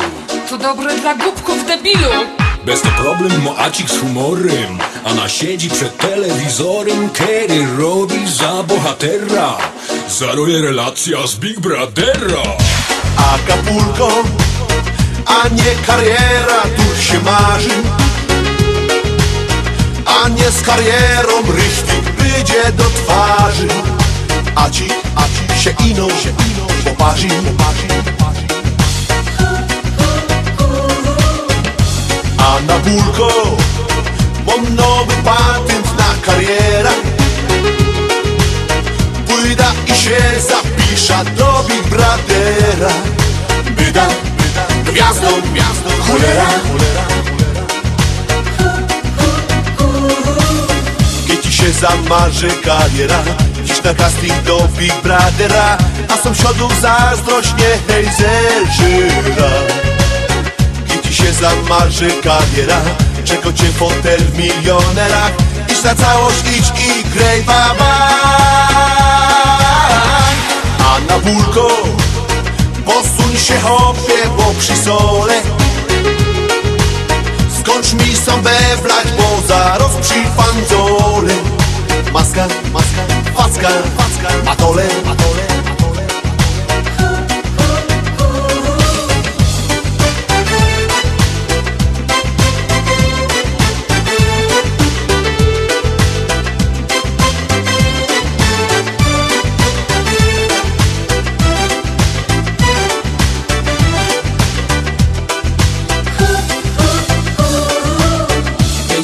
To dobre dla głupków debilu. Bez to problem ma Acik z humorem Anna siedzi przed telewizorem. Kerry robi za bohatera. Zaruje relacja z Big Brothera. Acapulco, a nie kariera tu się marzy. A nie z karierą rychtyk wyjdzie do twarzy. A ci, a ci się ino, ino poparzy A na bulko mam nowy patent na karierę. Pójdę i się zapiszę do Big Brothera Byda, gwiazdą, gwiazdą, cholera się zamarzy kariera. Dziś na casting do Big Brothera A sąsiadów zazdrość nie hej zelżyra Kiedy ci się zamarzy kariera? Czego cię fotel w milionerach? Idź na całość, idź i graj baba A na bulko Posuń się hopie, bo przy sole. Skończ mi sam bewlać, bo zaraz przy fanzole Maska, maska, facka, facka, atole, atole.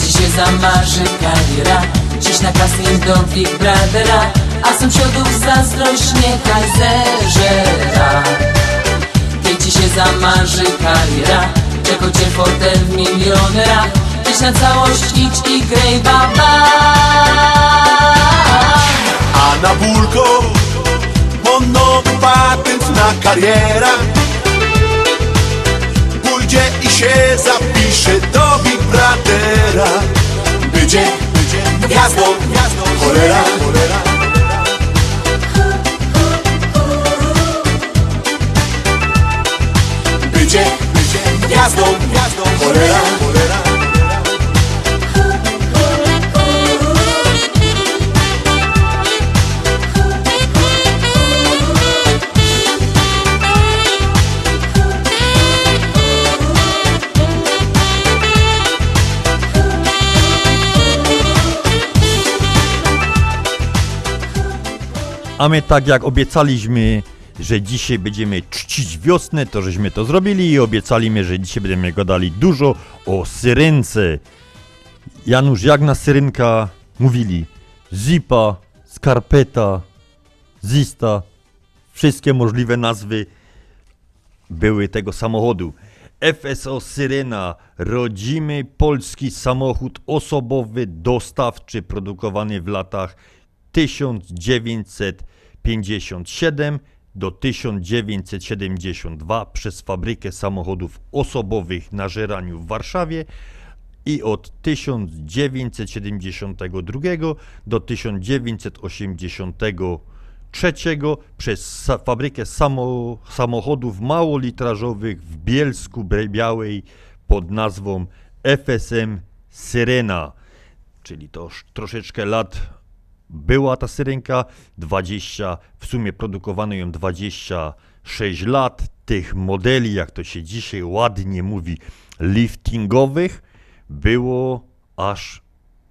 Się zamarzy kariera Na casting do Big Brothera A sąsiadów zazdrość niechaj zeżera Kiedy ci się zamarzy kariera Czego cię fotel w milionerach Dziś na całość idź i graj baba. A na bulko nowy patent na karierę. Pójdzie i się zapisze do Big Brothera będzie gwiazdą, gwiazdą, cholera, cholera Będzie, będzie gwiazdą, gwiazdą, cholera, A my tak jak obiecaliśmy, że dzisiaj będziemy czcić wiosnę, to żeśmy to zrobili i obiecaliśmy, że dzisiaj będziemy gadali dużo o syrence. Janusz, jak na syrynka mówili? Zipa, skarpeta, zista, wszystkie możliwe nazwy były tego samochodu. FSO Syrena, rodzimy polski samochód osobowy dostawczy produkowany w latach 1957 do 1972 przez fabrykę samochodów osobowych na Żeraniu w Warszawie i od 1972 do 1983 przez fabrykę samo, samochodów małolitrażowych w Bielsku Białej pod nazwą FSM Syrena, czyli to troszeczkę lat była ta syrenka, 20, w sumie produkowano ją 26 lat, tych modeli, jak to się dzisiaj ładnie mówi, liftingowych, było aż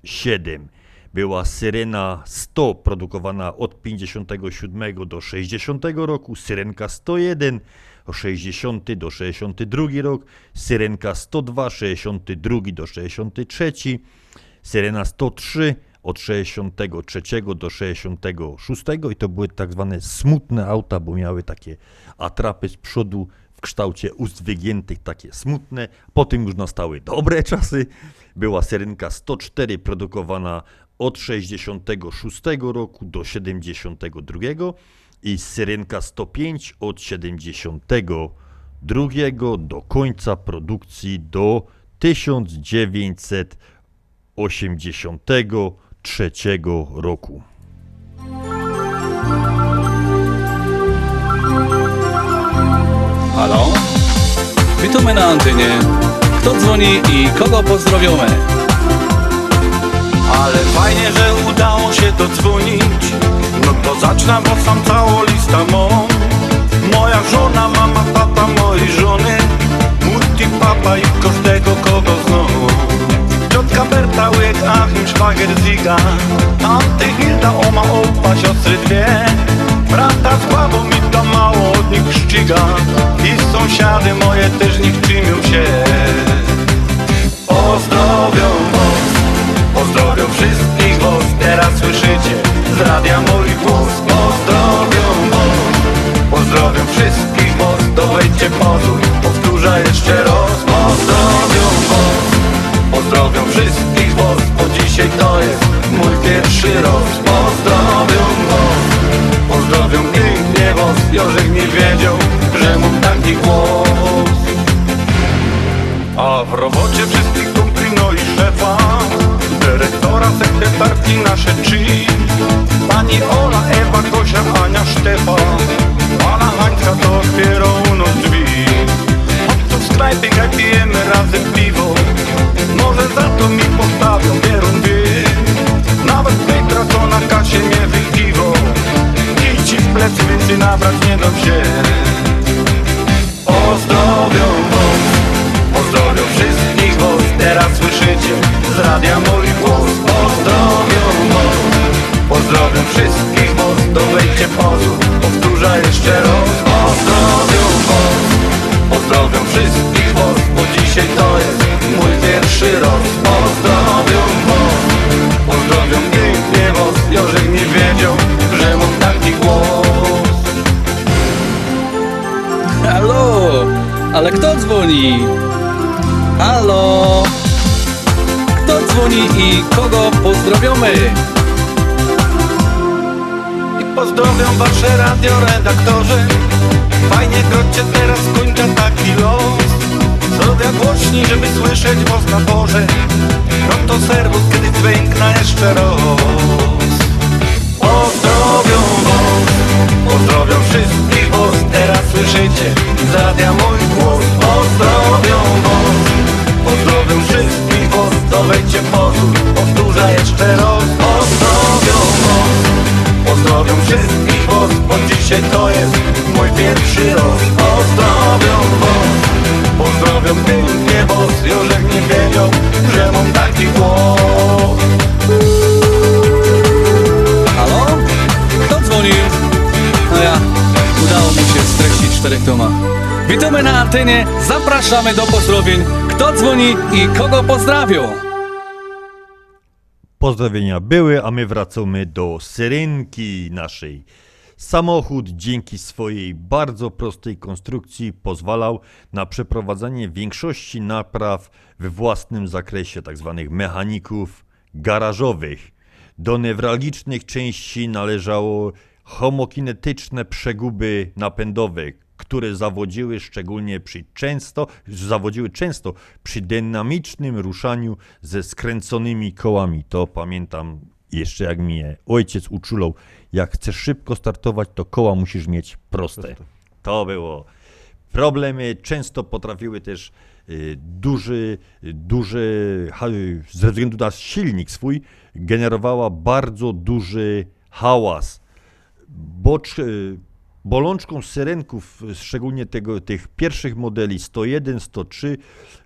7. Była Syrena 100 produkowana od 57 do 60 roku, Syrenka 101 od 60 do 62 rok, Syrenka 102 62 do 63, Syrena 103 od 63 do 66 i to były tak zwane smutne auta, bo miały takie atrapy z przodu w kształcie ust wygiętych, takie smutne. Potem już nastały dobre czasy. Była Syrenka 104 produkowana od 66 roku do 72 i Syrenka 105 od 72 do końca produkcji do 1983 roku. Halo? Witamy na antenie. Kto dzwoni i kogo pozdrowiamy? Ale fajnie, że udało się dodzwonić No to zacznę, bo sam całą listę mam Moja żona, mama, tata mojej żony Mutti, papa i każdego kogo znam Ciotka Berta, łyk, Achim, szwagier, Ziga Anty, Hilda, oma, opa, siostry dwie. Brata z babą mi to mało od nich szczyga I sąsiady moje też nie czymią się. Pozdrowią was Pozdrowią wszystkich was, teraz słyszycie z radia mój głos. Pozdrowią was, pozdrowią wszystkich was. To wejdźcie pozór, powtórzę jeszcze raz. Pozdrowią pozdrowią wszystkich was Bo dzisiaj to jest mój pierwszy raz Pozdrowią was, pozdrowią pięknie was Jorzek nie wiedział, że mam taki głos. A w robocie wszystkich kumpli, no i szefa Dyrektora, sekretarki, nasze trzy. Pani Ola, Ewa, Gosia, Ania, Sztefa Pana Hańka to otwierał nas drzwi. Chodź tu w sklepie, razem piwo Może za to mi postawią wierundy Nawet Petra, co na kasie mnie wykiwo I ci w plecy więcej nabrać nie dam się. Pozdrowią was Pozdrowią wszystkich was, teraz słyszycie z radia mój głos. Pozdrowią was, pozdrowią wszystkich was, to wejdźcie pozór, powtórzę jeszcze raz. Pozdrowią was, pozdrowią wszystkich Halo? Ale kto dzwoni? Halo? Kto dzwoni i kogo pozdrowiamy? I pozdrowią wasze radioredaktorzy Fajnie grocie teraz kończę taki los Zrobię głośniej, żeby słyszeć was na porze No to serwus, kiedy dźwiękna jeszcze raz pozdrowią wszystkich was Teraz słyszycie. Z radia mój głos Pozdrowią was, pozdrowią wszystkich was To wejdźcie pozór, powtórzę jeszcze raz. Pozdrowią was. Pozdrowią wszystkich was, bo dzisiaj to jest mój pierwszy raz. Pozdrowią was, pozdrowią pięknie was Jorzek nie wiedział, że mam taki głos antenie zapraszamy do pozdrowień. Kto dzwoni i kogo pozdrawią? Pozdrowienia były, a my wracamy do syrenki naszej. Samochód dzięki swojej bardzo prostej konstrukcji pozwalał na przeprowadzanie większości napraw we własnym zakresie, tzw. mechaników garażowych. Do newralgicznych części należało homokinetyczne przeguby napędowe, które zawodziły szczególnie przy często, zawodziły często przy dynamicznym ruszaniu ze skręconymi kołami. To pamiętam jeszcze jak mnie ojciec uczulał, jak chcesz szybko startować, to koła musisz mieć proste. To było. Problemy często potrafiły też y, duży, duży, ha- ze względu na silnik swój, generowała bardzo duży hałas. Bocz, y, bolączką syrenków, szczególnie tego, tych pierwszych modeli 101, 103,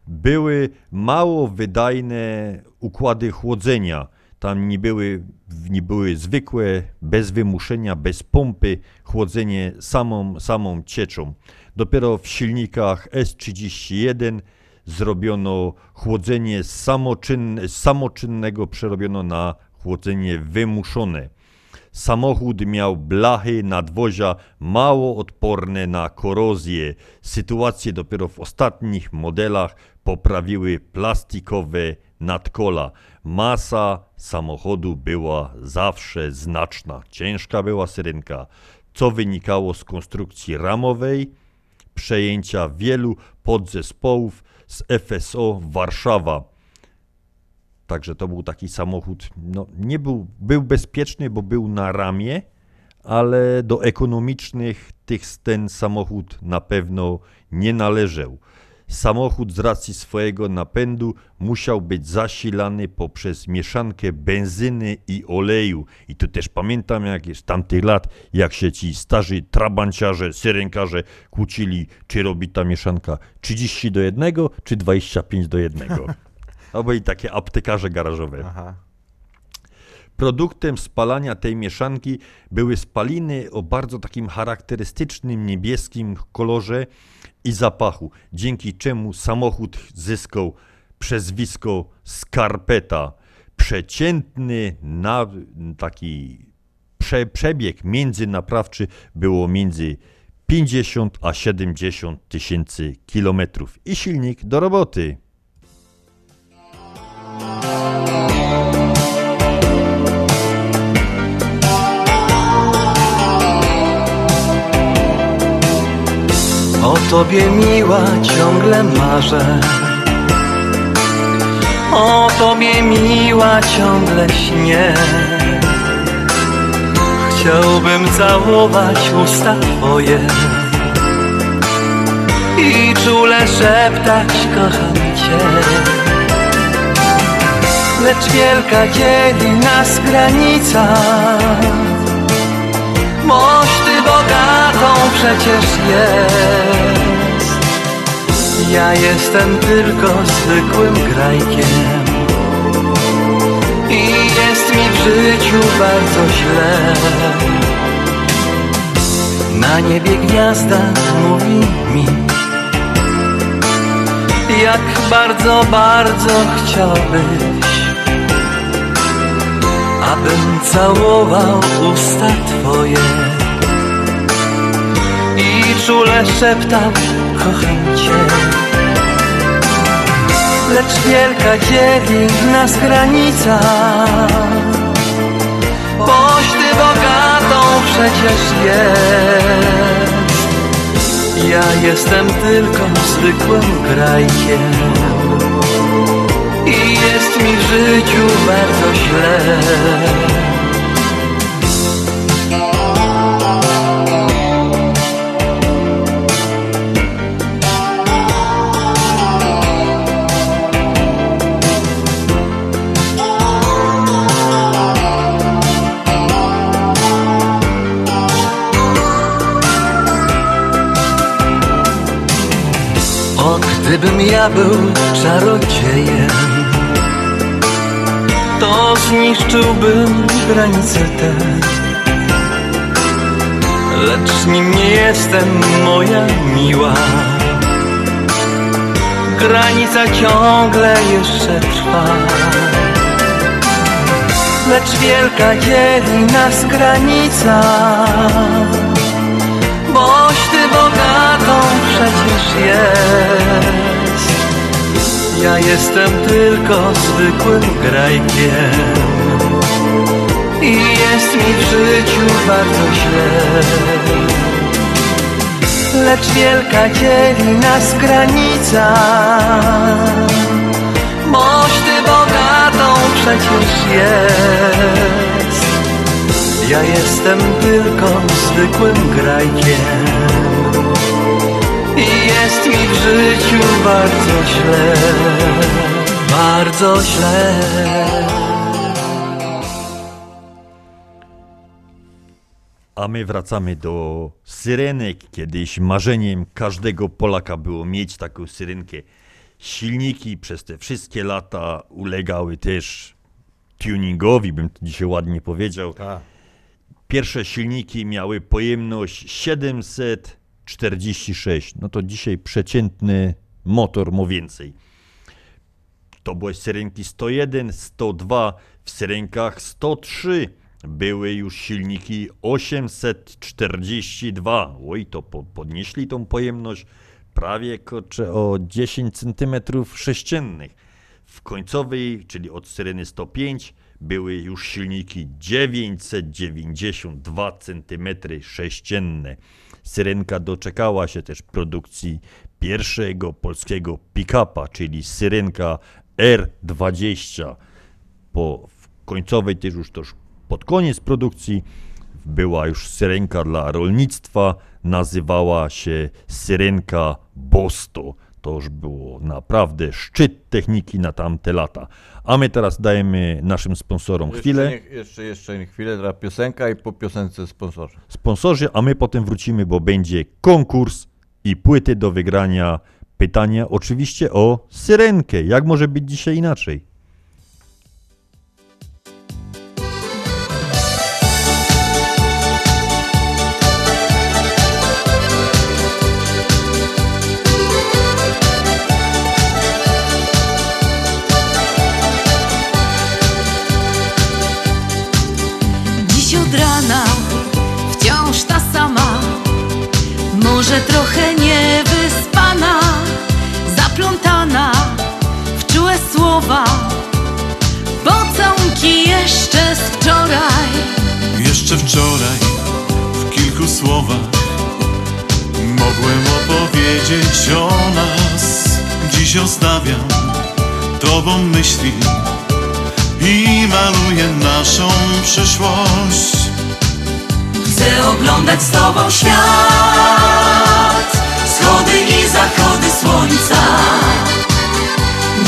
były mało wydajne układy chłodzenia. Tam nie były, nie były zwykłe, bez wymuszenia, bez pompy, chłodzenie samą, samą cieczą. Dopiero w silnikach S31 zrobiono chłodzenie samoczynne, samoczynnego przerobiono na chłodzenie wymuszone. Samochód miał blachy nadwozia mało odporne na korozję. Sytuację dopiero w ostatnich modelach poprawiły plastikowe nadkola. Masa samochodu była zawsze znaczna. Ciężka była syrenka, co wynikało z konstrukcji ramowej, przejęcia wielu podzespołów z FSO Warszawa. Także to był taki samochód, no nie był, był bezpieczny, bo był na ramię, ale do ekonomicznych tych ten samochód na pewno nie należał. Samochód z racji swojego napędu musiał być zasilany poprzez mieszankę benzyny i oleju. I tu też pamiętam, jak jest tamtych lat, jak się ci starzy trabanciarze, syrenkarze kłócili, czy robi ta mieszanka 30 do 1, czy 25 do 1. To byli takie aptekarze garażowe. Aha. Produktem spalania tej mieszanki były spaliny o bardzo takim charakterystycznym niebieskim kolorze i zapachu, dzięki czemu samochód zyskał przezwisko Skarpeta. Przeciętny na taki prze, przebieg międzynaprawczy było między 50 a 70 tysięcy kilometrów i silnik do roboty. O tobie miła ciągle marzę. O tobie miła ciągle śnię. Chciałbym całować usta twoje I czule szeptać kocham cię Lecz wielka dzieli nas granica. Ty bogatą przecież jest. Ja jestem tylko zwykłym grajkiem. I jest mi w życiu bardzo źle. Na niebie gwiazda mówi mi Jak bardzo, bardzo chciałbyś Abym całował usta twoje. I czule szeptał kocham cię. Lecz wielka dzieli nas granica. Boś ty bogatą przecież jest. Ja jestem tylko zwykłym grajkiem i jest mi w życiu bardzo źle. Gdybym ja był czarodziejem to zniszczyłbym granice te Lecz nim nie jestem moja miła granica ciągle jeszcze trwa. Lecz wielka dzieli nas granica, boś ty bogatą przecież jest. Ja jestem tylko zwykłym grajkiem i jest mi w życiu bardzo źle. Lecz wielka dzieli nas granica, boś ty bogatą przecież jest. Ja jestem tylko zwykłym grajkiem jest mi w życiu bardzo źle, bardzo źle. A my wracamy do syrenek. Kiedyś marzeniem każdego Polaka było mieć taką syrenkę. Silniki przez te wszystkie lata ulegały też tuningowi, bym to dzisiaj ładnie powiedział. Pierwsze silniki miały pojemność 746. No to dzisiaj przeciętny motor ma więcej. To były syrenki 101, 102, w syrenkach 103 były już silniki 842. Oj, to po, podnieśli tą pojemność prawie o 10 cm sześciennych. W końcowej, czyli od syreny 105, były już silniki 992 cm sześcienne. Syrenka doczekała się też produkcji pierwszego polskiego pick-upa, czyli syrenka R20. Po końcowej też już to już pod koniec produkcji była już syrenka dla rolnictwa, nazywała się syrenka Bosto. To już było naprawdę szczyt techniki na tamte lata. A my teraz dajemy naszym sponsorom chwilę. Jeszcze, nie, jeszcze, jeszcze chwilę, teraz piosenka i po piosence sponsorzy. Sponsorzy, a my potem wrócimy, bo będzie konkurs i płyty do wygrania. Pytania oczywiście o syrenkę. Jak może być dzisiaj inaczej? Słowach mogłem opowiedzieć o nas. Dziś ostawiam Tobą myśli i maluję naszą przyszłość. Chcę oglądać z tobą świat. Wschody i zachody słońca.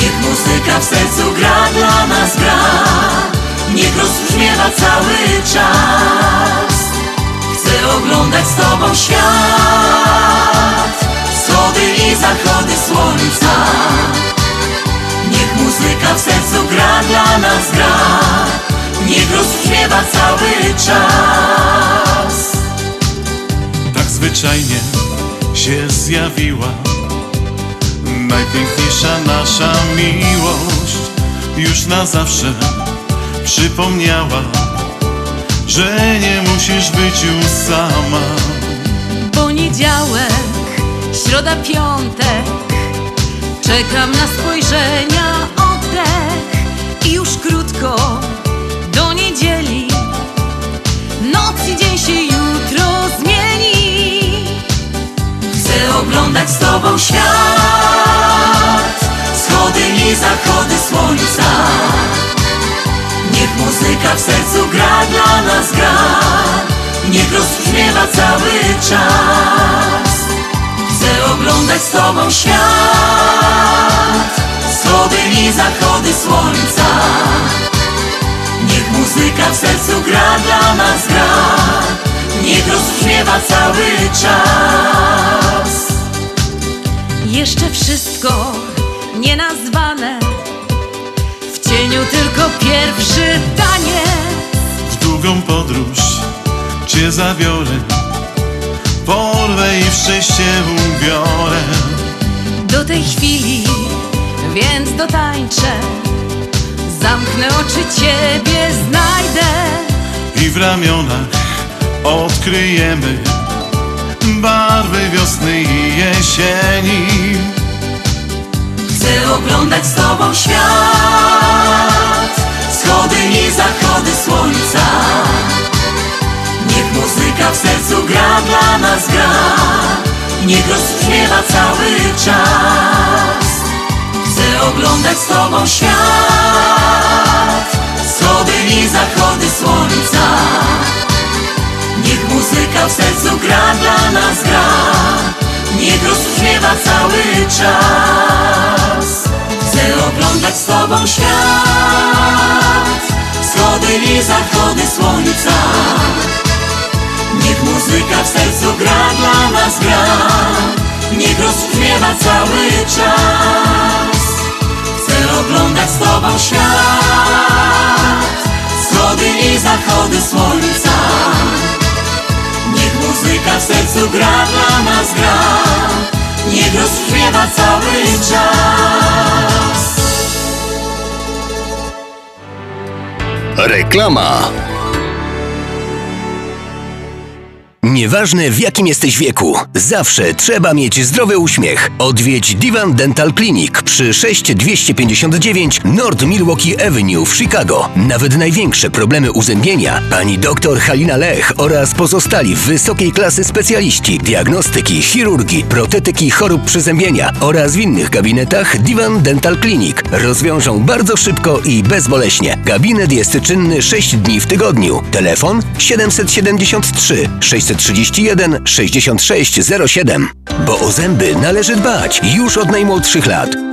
Niech muzyka w sercu gra dla nas gra. Niech rozbrzmiewa cały czas Oglądać z tobą świat. Wschody i zachody słońca. Niech muzyka w sercu gra dla nas gra. Niech rozbrzmiewa cały czas. Tak zwyczajnie się zjawiła Najpiękniejsza nasza miłość. Już na zawsze przypomniała Że nie musisz być już sama. Poniedziałek, środa, piątek. Czekam na spojrzenia, oddech. I już krótko do niedzieli. Noc i dzień się jutro zmieni. Chcę oglądać z tobą świat. Wschody i zachody słońca Niech muzyka w sercu gra dla nas gra. Niech rozbrzmiewa cały czas. Chcę oglądać z tobą świat. Wschody i zachody słońca. Niech muzyka w sercu gra dla nas gra. Niech rozbrzmiewa cały czas. Jeszcze wszystko nienazwane W cieniu tylko pierwszy taniec W długą podróż Cię zabiorę Porwę i w szczęście ubiorę do tej chwili, więc dotańczę. Zamknę oczy, ciebie znajdę. I w ramionach odkryjemy barwy wiosny i jesieni. Chcę oglądać z tobą świat. Wschody i zachody słońca. Niech muzyka w sercu gra, dla nas gra. Niech rozbrzmiewa cały czas. Chcę oglądać z tobą świat. Wschody i zachody słońca. Niech muzyka w sercu gra, dla nas gra Niech rozbrzmiewa cały czas. Chcę oglądać z tobą świat. Wschody i zachody słońca. Niech muzyka w sercu gra, dla nas gra. Niech rozbrzmiewa cały czas. Chcę oglądać z tobą świat. Wschody i zachody słońca muzyka w sercu gra, dla nas gra Niech rozbrzmiewa cały czas Reklama. Nieważne w jakim jesteś wieku, zawsze trzeba mieć zdrowy uśmiech. Odwiedź Divan Dental Clinic przy 6259 North Milwaukee Avenue w Chicago. Nawet największe problemy uzębienia pani dr Halina Lech oraz pozostali wysokiej klasy specjaliści diagnostyki, chirurgii, protetyki chorób przyzębienia oraz w innych gabinetach Divan Dental Clinic rozwiążą bardzo szybko i bezboleśnie. Gabinet jest czynny 6 dni w tygodniu. Telefon 773 631 6607. Bo o zęby należy dbać już od najmłodszych lat.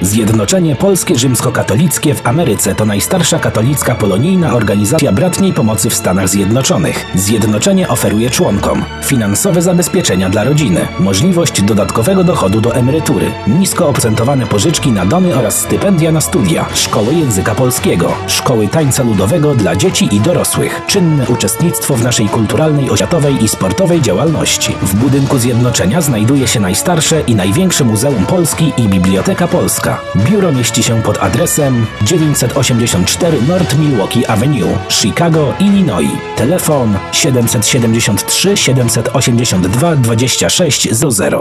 Zjednoczenie Polskie Rzymskokatolickie w Ameryce to najstarsza katolicka polonijna organizacja bratniej pomocy w Stanach Zjednoczonych. Zjednoczenie oferuje członkom finansowe zabezpieczenia dla rodziny, możliwość dodatkowego dochodu do emerytury, nisko oprocentowane pożyczki na domy oraz stypendia na studia, szkoły języka polskiego, szkoły tańca ludowego dla dzieci i dorosłych, czynne uczestnictwo w naszej kulturalnej, oświatowej i sportowej działalności. W budynku Zjednoczenia znajduje się najstarsze i największe Muzeum Polski i Biblioteka Polska. Biuro mieści się pod adresem 984 North Milwaukee Avenue, Chicago, Illinois. Telefon 773 782 2600.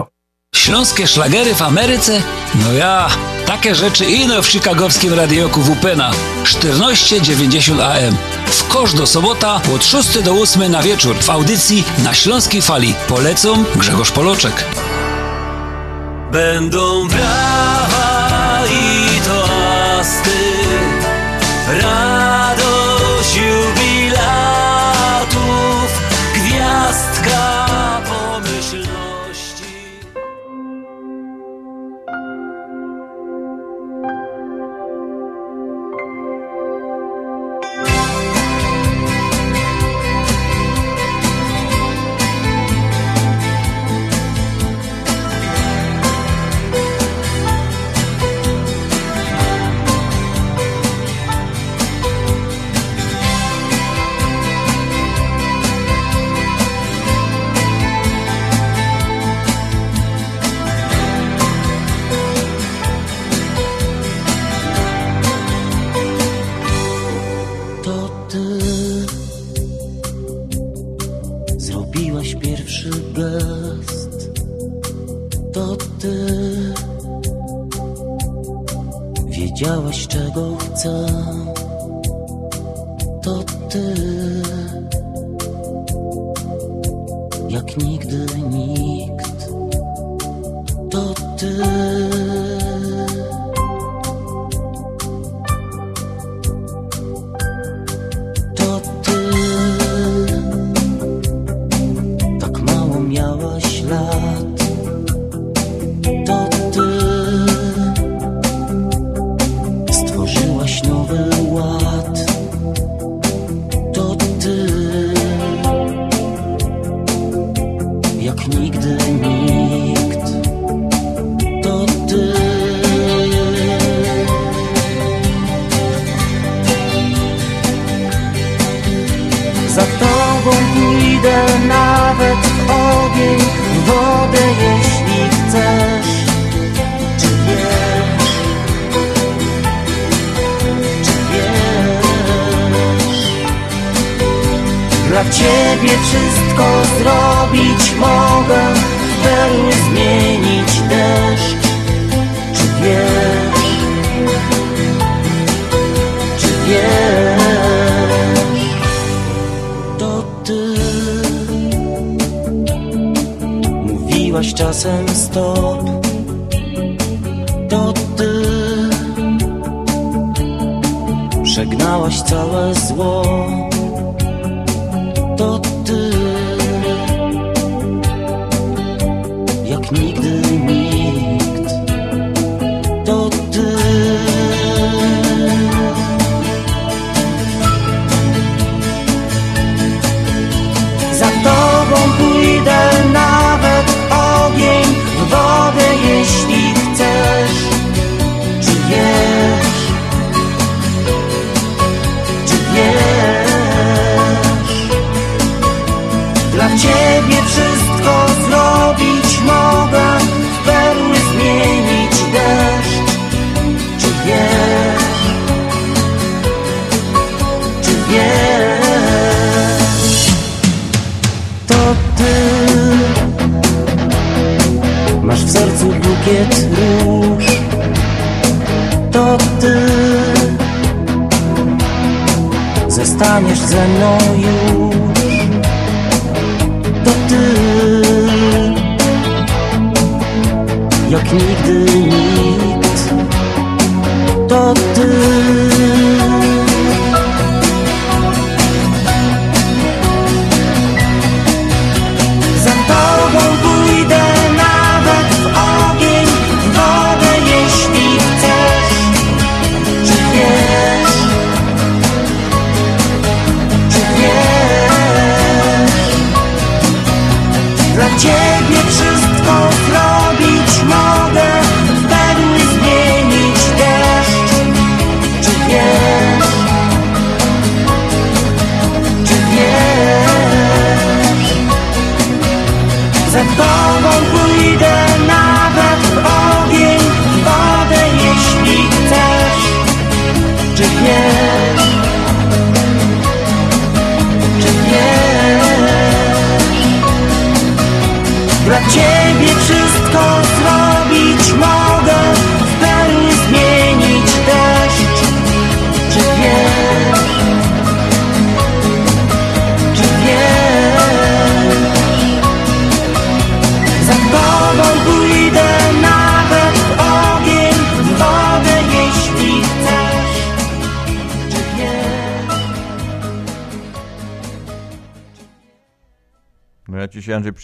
Śląskie szlagery w Ameryce? No ja, takie rzeczy ino w chicagowskim radioku WPNA 1490 AM. W kosz do sobota od 6 do 8 na wieczór w audycji na Śląskiej Fali. Polecą Grzegorz Poloczek. Będą brawa i toasty Radość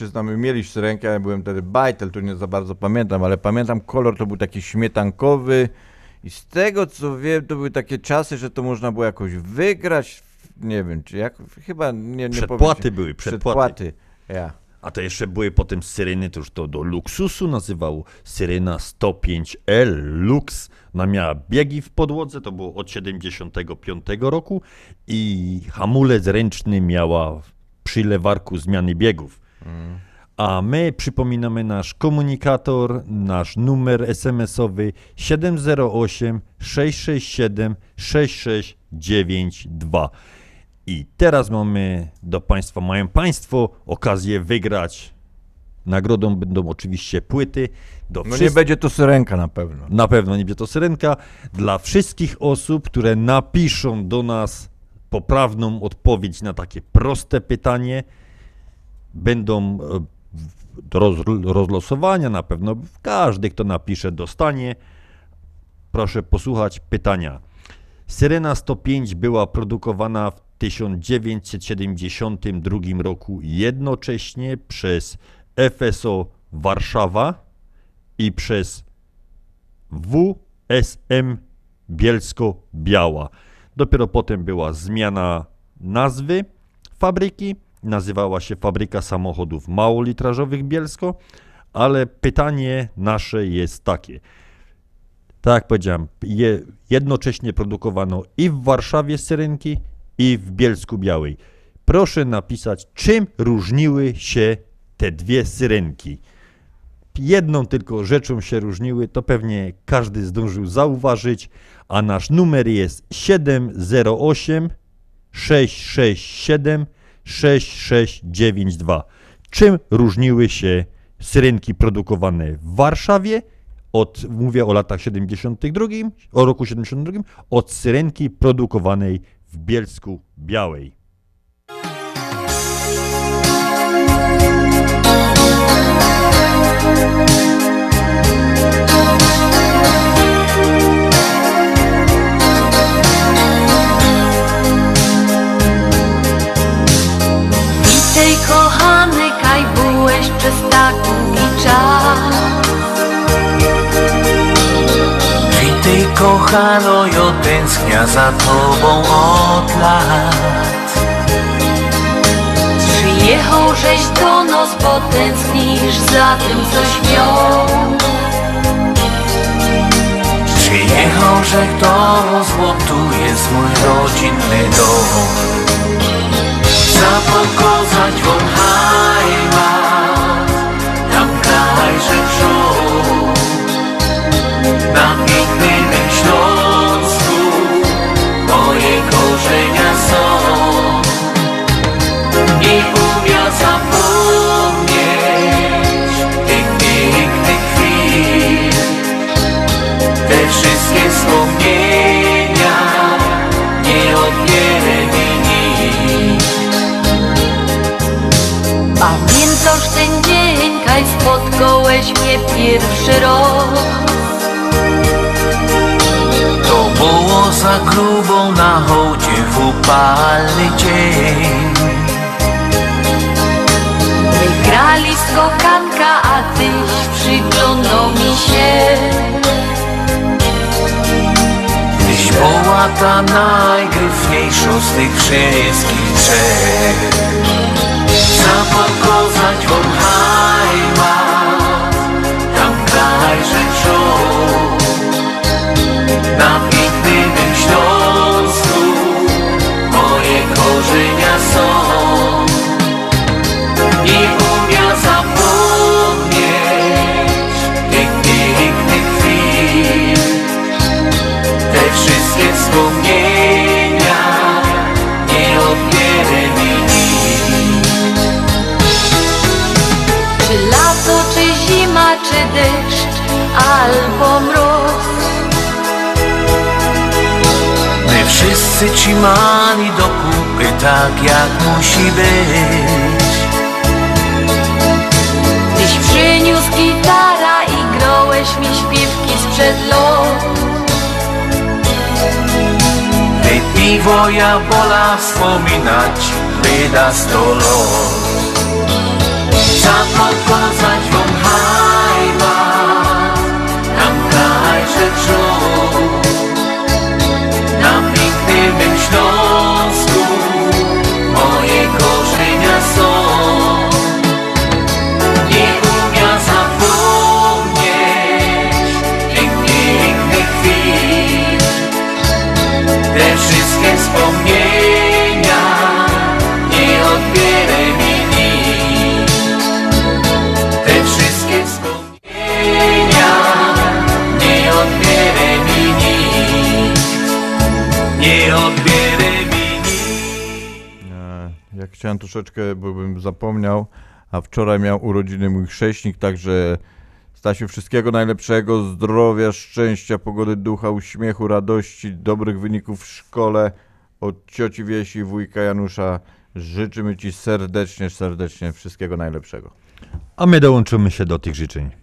przyznam, my mieliśmy rękę, ja byłem wtedy bajtel, to nie za bardzo pamiętam, ale pamiętam kolor to był taki śmietankowy i z tego co wiem, to były takie czasy, że to można było jakoś wygrać, nie wiem, czy jak, chyba nie, nie Przedpłaty powiem- były, przedpłaty. Ja. A to jeszcze były potem syreny, to już to do luksusu nazywało. Syrena 105L Lux. Ona miała biegi w podłodze, to było od 75 roku i hamulec ręczny miała przy lewarku zmiany biegów. A my przypominamy nasz komunikator, nasz numer SMS-owy 708 667 6692. I teraz mamy do Państwa, mają Państwo okazję wygrać. Nagrodą będą oczywiście płyty. Do No nie będzie to syrenka na pewno. Na pewno nie będzie to syrenka. Dla wszystkich osób, które napiszą do nas poprawną odpowiedź na takie proste pytanie, będą e, do roz, rozlosowania na pewno. Każdy, kto napisze, dostanie. Proszę posłuchać pytania. Syrena 105 była produkowana w 1972 roku jednocześnie przez FSO Warszawa i przez WSM Bielsko-Biała. Dopiero potem była zmiana nazwy fabryki nazywała się Fabryka Samochodów Małolitrażowych Bielsko, ale pytanie nasze jest takie. Tak jak powiedziałem, je, jednocześnie produkowano i w Warszawie syrenki, i w Bielsku Białej. Proszę napisać, czym różniły się te dwie syrenki. Jedną tylko rzeczą się różniły, to pewnie każdy zdążył zauważyć, a nasz numer jest 708 667 6692. Czym różniły się syrenki produkowane w Warszawie od, mówię o latach 72, o roku 72, od syrenki produkowanej w Bielsku Białej. Kochano, tęsknia za tobą od lat. Przyjechał żeś do nos, bo tęsknisz za tym, coś miał Przyjechał, że to bo tu jest mój rodzinny dom Zapokozać pierwszy rok To było za grubą na hołdzie w upalny dzień. My grali skokanka, a tyś przyglądał mi się. Tyś była ta najgryfniejsza z tych wszystkich trzech. Zapokozać wszyscy trzymani do kupy tak jak musi być. Tyś przyniósł gitara i grałeś mi śpiewki sprzed lat. Te piwo ja bola wspominać wyda sto lat. Zapokozać wam heimat Tam kraj, że chciałem troszeczkę, bo bym zapomniał, a wczoraj miał urodziny mój chrześnik, także Stasiu, wszystkiego najlepszego, zdrowia, szczęścia, pogody ducha, uśmiechu, radości, dobrych wyników w szkole. Od cioci Wiesi wujka Janusza życzymy Ci serdecznie, serdecznie wszystkiego najlepszego. A my dołączymy się do tych życzeń.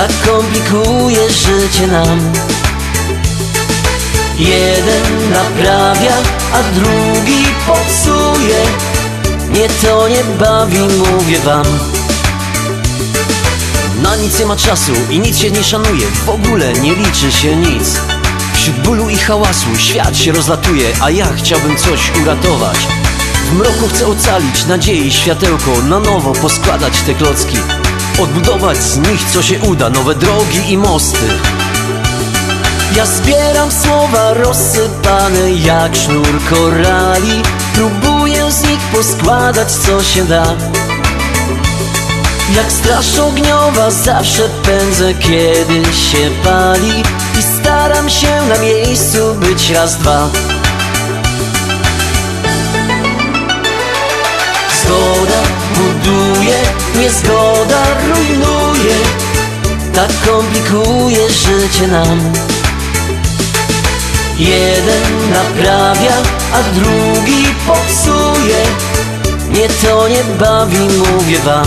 Tak komplikuje życie nam. Jeden naprawia, a drugi popsuje. Mnie to nie bawi, mówię wam. Na nic nie ma czasu i nic się nie szanuje. W ogóle nie liczy się nic. Wśród bólu i hałasu świat się rozlatuje A ja chciałbym coś uratować. W mroku chcę ocalić nadziei światełko Na nowo poskładać te klocki Odbudować z nich co się uda. Nowe drogi i mosty. Ja zbieram słowa rozsypane jak sznur korali. Próbuję z nich poskładać co się da. Jak straż ogniowa zawsze pędzę kiedy się pali. I staram się na miejscu być raz, dwa. Zgoda niezgoda rujnuje Tak komplikuje życie nam. Jeden naprawia, a drugi popsuje. Mnie to nie bawi, mówię wam.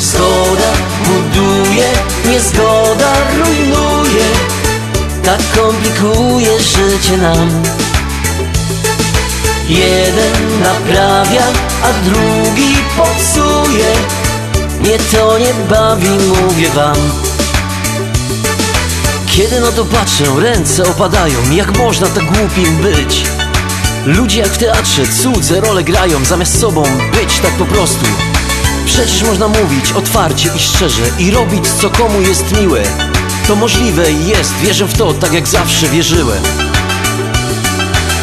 Zgoda buduje, niezgoda rujnuje. Tak komplikuje życie nam Jeden naprawia, a drugi popsuje. Mnie to nie bawi, mówię wam. Kiedy na to patrzę, ręce opadają Jak można tak głupim być? Ludzie jak w teatrze cudze role grają Zamiast sobą być tak po prostu. Przecież można mówić otwarcie i szczerze I robić co komu jest miłe. To możliwe jest, wierzę w to tak jak zawsze wierzyłem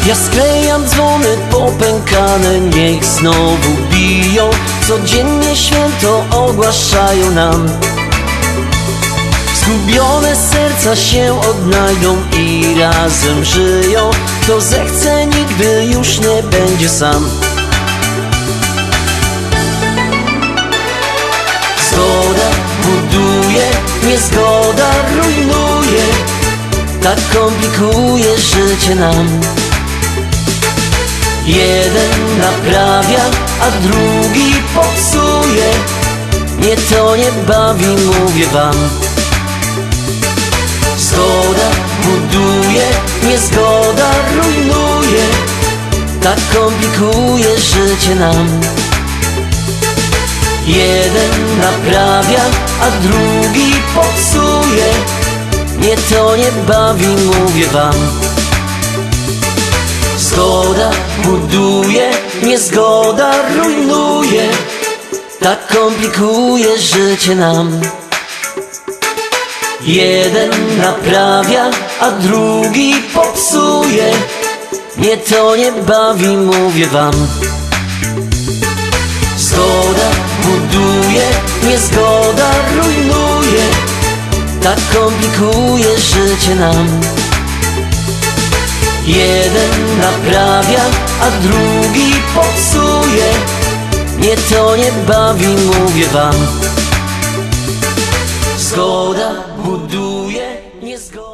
ja sklejam dzwony popękane, niech znowu biją. Codziennie święto ogłaszają nam. Zgubione serca się odnajdą i razem żyją. Kto zechce nigdy już nie będzie sam. Zgoda buduje, niezgoda rujnuje. Tak komplikuje życie nam Jeden naprawia, a drugi popsuje. Mnie to nie bawi, mówię wam. Zgoda buduje, niezgoda rujnuje. Tak komplikuje życie nam. Jeden naprawia, a drugi popsuje. Mnie to nie bawi, mówię wam Zgoda buduje, niezgoda rujnuje. Tak komplikuje życie nam. Jeden naprawia, a drugi popsuje. Mnie to nie bawi, mówię wam. Zgoda buduje, niezgoda rujnuje. Tak komplikuje życie nam Jeden naprawia, a drugi popsuje. Mnie to nie bawi, mówię wam. Zgoda buduje, niezgoda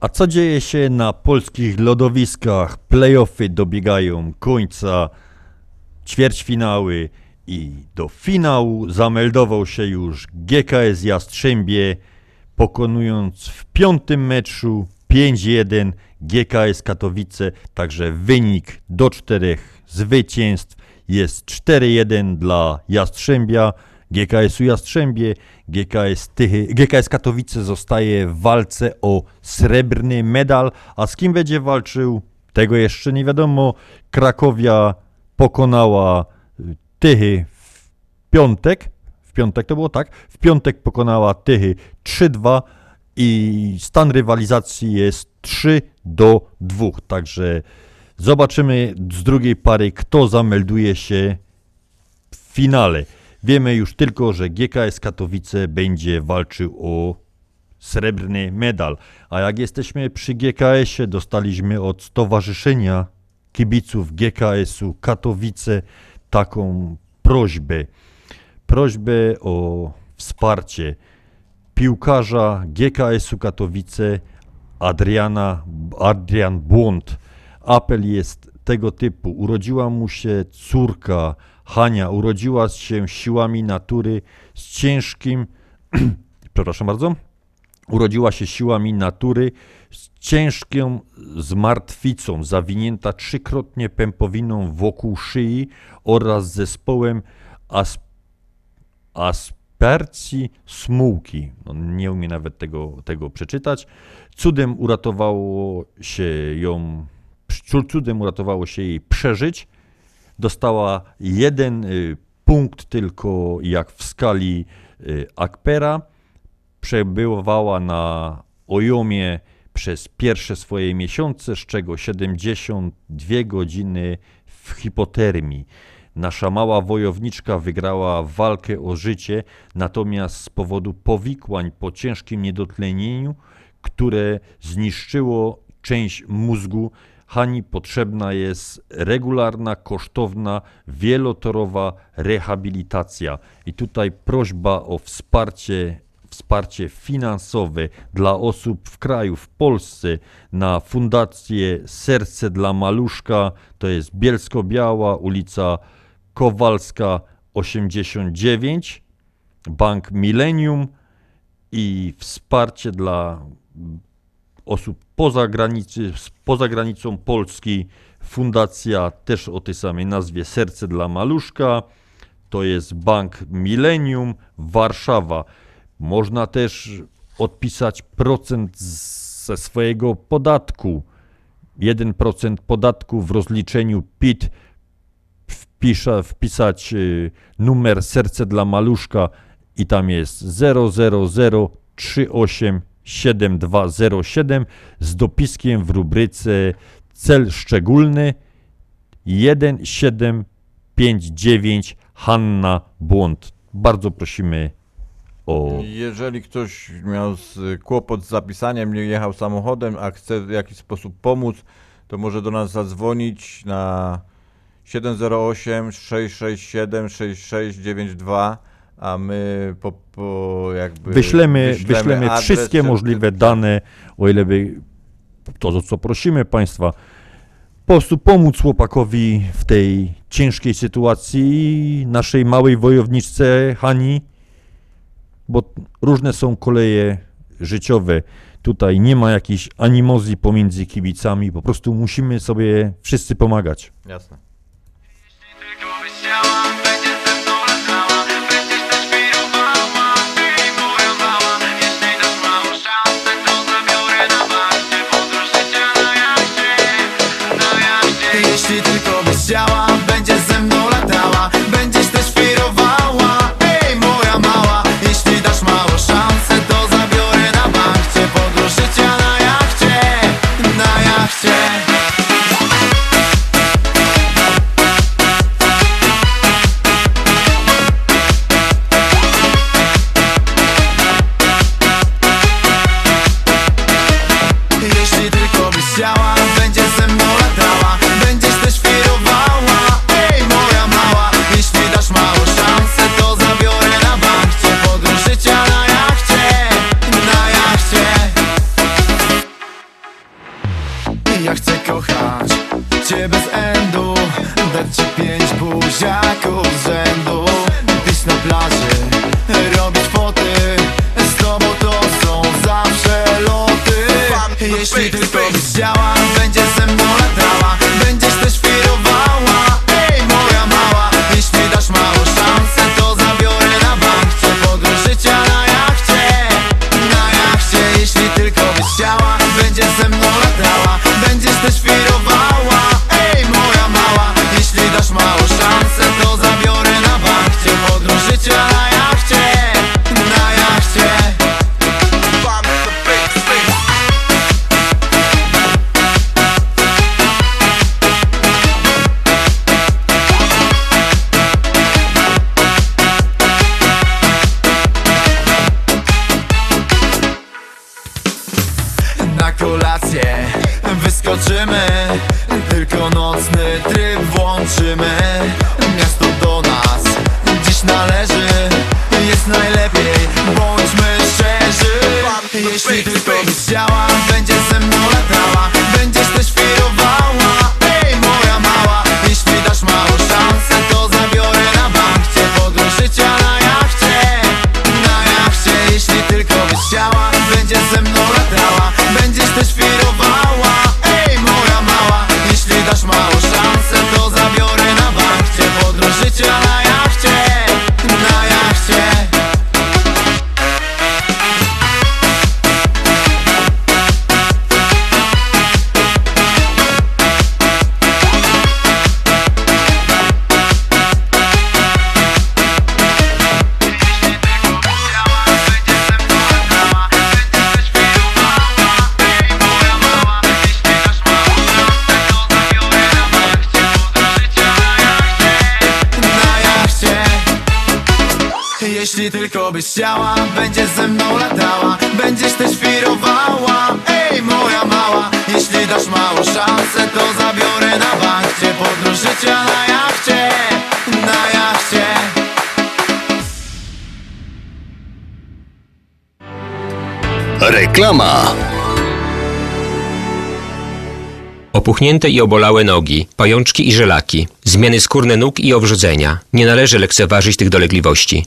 A co dzieje się na polskich lodowiskach? Playoffy dobiegają końca, ćwierćfinały i do finału zameldował się już GKS Jastrzębie, pokonując w piątym meczu 5-1 GKS Katowice, także wynik do czterech zwycięstw jest 4-1 dla Jastrzębia, GKS-u Jastrzębie, GKS, Tychy, GKS Katowice zostaje w walce o srebrny medal, a z kim będzie walczył, tego jeszcze nie wiadomo. Krakowia pokonała y, Tychy w piątek, w piątek to było tak, w piątek pokonała Tychy 3-2 i stan rywalizacji jest 3 do 2, także zobaczymy z drugiej pary, kto zamelduje się w finale. Wiemy już tylko, że GKS Katowice będzie walczył o srebrny medal. A jak jesteśmy przy GKS-ie, dostaliśmy od Stowarzyszenia Kibiców GKS-u Katowice taką prośbę. Prośbę o wsparcie piłkarza GKS-u Katowice Adriana, Adrian Błąd. Apel jest tego typu. Urodziła mu się córka Hania urodziła się siłami natury z ciężkim, przepraszam bardzo, urodziła się siłami natury z ciężką zmartwicą, zawinięta trzykrotnie pępowiną wokół szyi oraz zespołem asp aspercji smułki. No, nie umiem nawet tego, tego przeczytać. Cudem uratowało się ją, cudem uratowało się jej przeżyć. Dostała jeden y, punkt tylko jak w skali y, Akpera. Przebywała na Ojomie przez pierwsze swoje miesiące, z czego 72 godziny w hipotermii. Nasza mała wojowniczka wygrała walkę o życie, natomiast z powodu powikłań po ciężkim niedotlenieniu, które zniszczyło część mózgu, Hani potrzebna jest regularna, kosztowna, wielotorowa rehabilitacja. I tutaj prośba o wsparcie, wsparcie finansowe dla osób w kraju, w Polsce na Fundację Serce dla Maluszka. To jest Bielsko-Biała, ulica Kowalska 89, Bank Millennium i wsparcie dla osób poza, granicy, poza granicą Polski. Fundacja też o tej samej nazwie Serce dla Maluszka. To jest Bank Millennium Warszawa. Można też odpisać procent ze swojego podatku. 1% podatku w rozliczeniu PIT wpisze, wpisać y, numer serce dla maluszka i tam jest 000387207 z dopiskiem w rubryce cel szczególny 1759 Hanna Błąd. Bardzo prosimy o Jeżeli ktoś miał kłopot z zapisaniem, nie jechał samochodem, a chce w jakiś sposób pomóc, to może do nas zadzwonić na 708 667 6692, a my po, po jakby wyślemy, wyślemy adres, wszystkie czy- możliwe dane, o ile by to, o co prosimy Państwa, po prostu pomóc chłopakowi w tej ciężkiej sytuacji naszej małej wojowniczce Hani, bo różne są koleje życiowe. Tutaj nie ma jakiejś animozji pomiędzy kibicami, po prostu musimy sobie wszyscy pomagać. Jasne. Buziaków z rzędu. Pić na plaży, robić foty Z Tobą to są zawsze loty. Jeśli tylko byś chciała, Jeśli tylko byś chciała Będziesz ze mną latała Będziesz też świrowała Ej moja mała Jeśli dasz mało szansę To zabiorę na bank Cię podróż życia na jachcie Na jachcie Reklama. Opuchnięte i obolałe nogi, pajączki i żelaki, zmiany skórne nóg i owrzodzenia. Nie należy lekceważyć tych dolegliwości.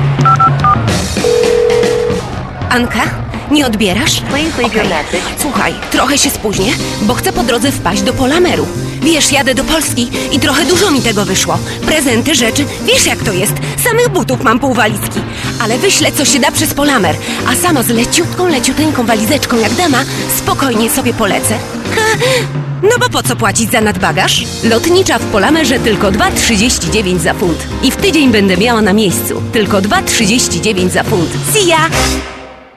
Anka, nie odbierasz? Okej. Słuchaj, trochę się spóźnię, bo chcę po drodze wpaść do Polameru. Wiesz, jadę do Polski i trochę dużo mi tego wyszło. Prezenty, rzeczy, wiesz jak to jest. Samych butów mam pół walizki. Ale wyślę, co się da przez Polamer. A sama z leciutką, leciuteńką walizeczką jak dama, spokojnie sobie polecę. Ha, no bo po co płacić za nadbagaż? Lotnicza w Polamerze tylko 2,39 za funt. I w tydzień będę miała na miejscu. Tylko 2,39 za funt. See ya!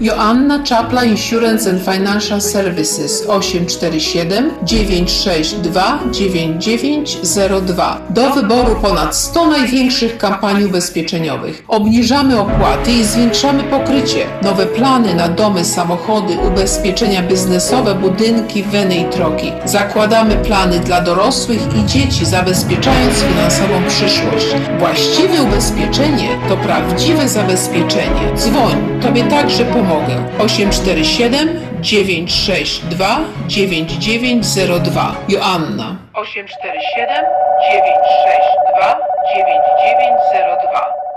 Joanna Czapla Insurance and Financial Services 847 962 9902. Do wyboru ponad 100 największych kampanii ubezpieczeniowych. Obniżamy opłaty i zwiększamy pokrycie. Nowe plany na domy, samochody, ubezpieczenia biznesowe, budynki, weny i troki. Zakładamy plany dla dorosłych i dzieci, zabezpieczając finansową przyszłość. Właściwe ubezpieczenie to prawdziwe zabezpieczenie. Dzwoń, tobie także pomogę. 847 962 9902 Joanna. 847 962 9902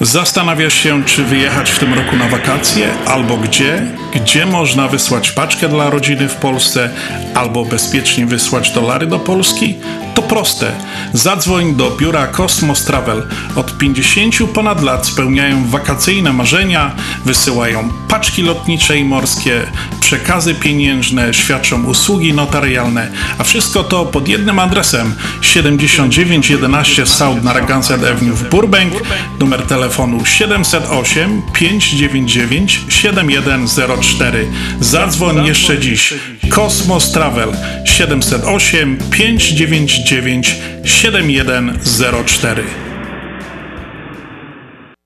Zastanawiasz się, czy wyjechać w tym roku na wakacje, albo gdzie? Gdzie można wysłać paczkę dla rodziny w Polsce, albo bezpiecznie wysłać dolary do Polski? To proste. Zadzwoń do biura Cosmos Travel. Od 50 ponad lat spełniają wakacyjne marzenia, wysyłają paczki lotnicze i morskie, przekazy pieniężne, świadczą usługi notarialne, a wszystko to pod jednym adresem 7911 South Narragansett Avenue w Burbank, numer telefonu 708 599 7104. Zadzwoń jeszcze dziś. Kosmos Travel 708 599 7104.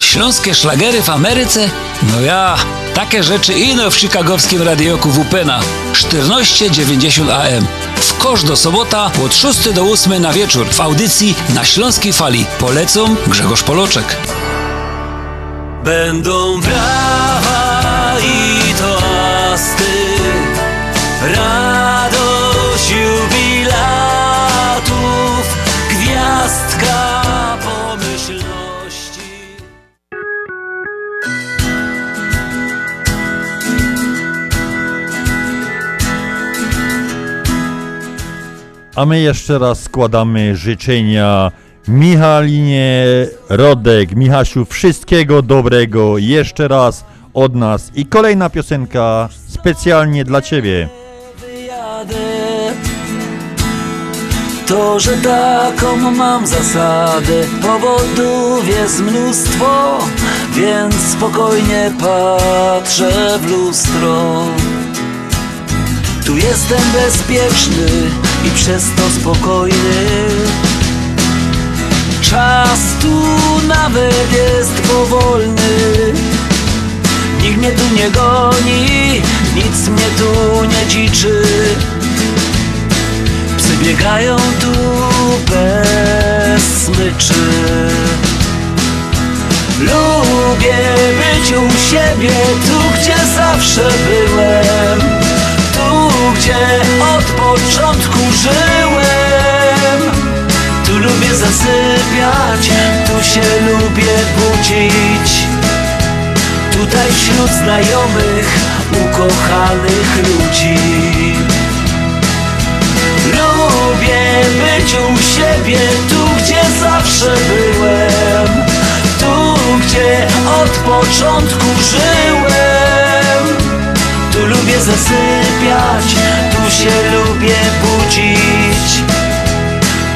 Śląskie szlagery w Ameryce? No ja, takie rzeczy ino w chicagowskim radioku WPNA 1490 AM. W kosz do sobota od 6 do 8 na wieczór w audycji na Śląskiej Fali. Polecą Grzegorz Poloczek. Będą brawa i toasty Radość jubilatów Gwiazdka pomyślności. A my jeszcze raz składamy życzenia Michalinie, Rodek, Michasiu, wszystkiego dobrego jeszcze raz od nas. I kolejna piosenka specjalnie dla Ciebie. To, że taką mam zasadę Powodów jest mnóstwo Więc spokojnie patrzę w lustro Tu jestem bezpieczny I przez to spokojny Czas tu nawet jest powolny. Nikt mnie tu nie goni Nic mnie tu nie dziczy. Biegają tu bez smyczy Lubię być u siebie, tu gdzie zawsze byłem. Tu gdzie od początku żyłem lubię zasypiać, tu się lubię budzić. Tutaj wśród znajomych, ukochanych ludzi. Lubię być u siebie, tu gdzie zawsze byłem. Tu gdzie od początku żyłem. Tu lubię zasypiać, tu się lubię budzić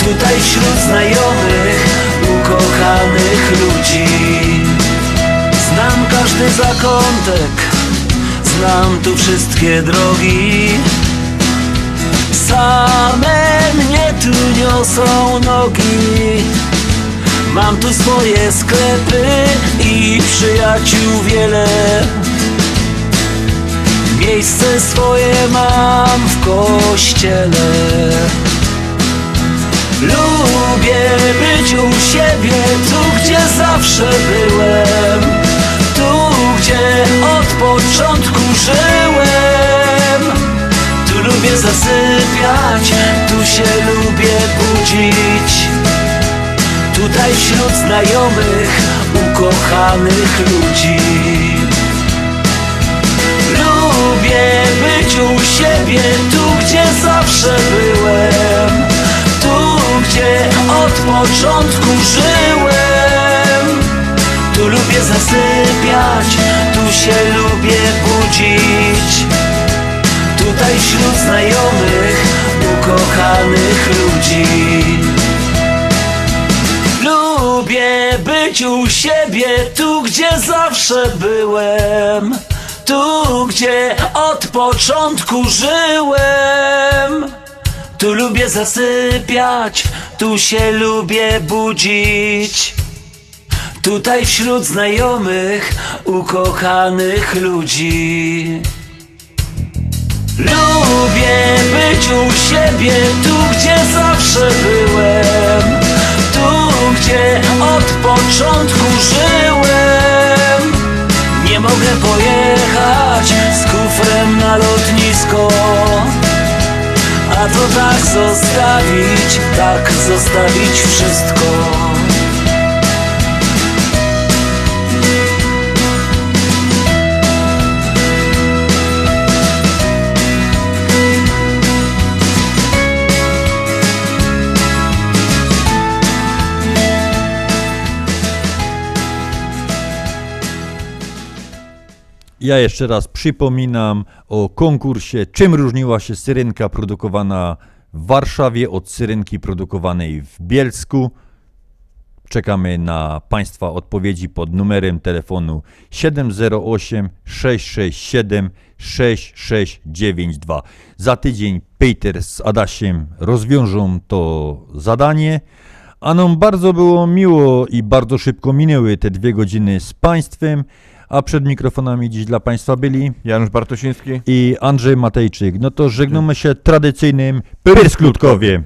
Tutaj wśród znajomych, ukochanych ludzi. Znam każdy zakątek, znam tu wszystkie drogi. Same mnie tu niosą nogi. Mam tu swoje sklepy i przyjaciół wiele. Miejsce swoje mam w kościele Lubię być u siebie, tu gdzie zawsze byłem. Tu gdzie od początku żyłem. Tu lubię zasypiać, tu się lubię budzić. Tutaj wśród znajomych, ukochanych ludzi. Lubię być u siebie, tu gdzie zawsze byłem gdzie od początku żyłem. Tu lubię zasypiać, tu się lubię budzić. Tutaj wśród znajomych, ukochanych ludzi. Lubię być u siebie, tu gdzie zawsze byłem. Tu gdzie od początku żyłem Tu lubię zasypiać, tu się lubię budzić. Tutaj wśród znajomych, ukochanych ludzi. Lubię być u siebie, tu gdzie zawsze byłem. Tu gdzie od początku żyłem. Nie mogę pojechać z kufrem na lotnisko to tak zostawić, tak zostawić wszystko Ja jeszcze raz przypominam o konkursie, czym różniła się syrenka produkowana w Warszawie od syrenki produkowanej w Bielsku. Czekamy na Państwa odpowiedzi pod numerem telefonu 708 667 6692. Za tydzień Peter z Adasiem rozwiążą to zadanie. A nam bardzo było miło i bardzo szybko minęły te dwie godziny z Państwem. A przed mikrofonami dziś dla Państwa byli Janusz Bartosiński i Andrzej Matejczyk. No to żegnamy się tradycyjnym Pyrskutkowie.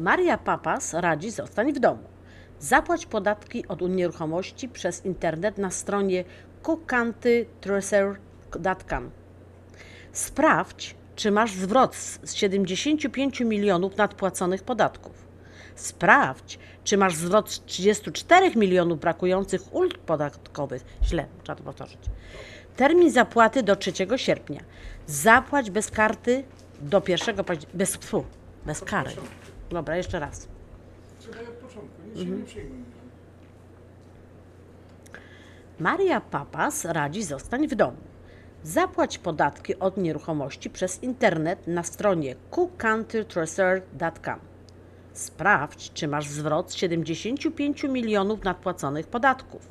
Maria Papas radzi zostań w domu. Zapłać podatki od nieruchomości przez internet na stronie cookcountytracer.com. Sprawdź, czy masz zwrot z 75 milionów nadpłaconych podatków. Sprawdź, czy masz zwrot z 34 milionów brakujących ulg podatkowych. Źle, trzeba to powtórzyć. Termin zapłaty do 3 sierpnia. Zapłać bez karty do 1 października. Bez, fu, bez kary. Dobra, jeszcze raz. Mhm. Maria Papas radzi zostań w domu. Zapłać podatki od nieruchomości przez internet na stronie cookcountytracer.com. Sprawdź, czy masz zwrot z 75 milionów nadpłaconych podatków.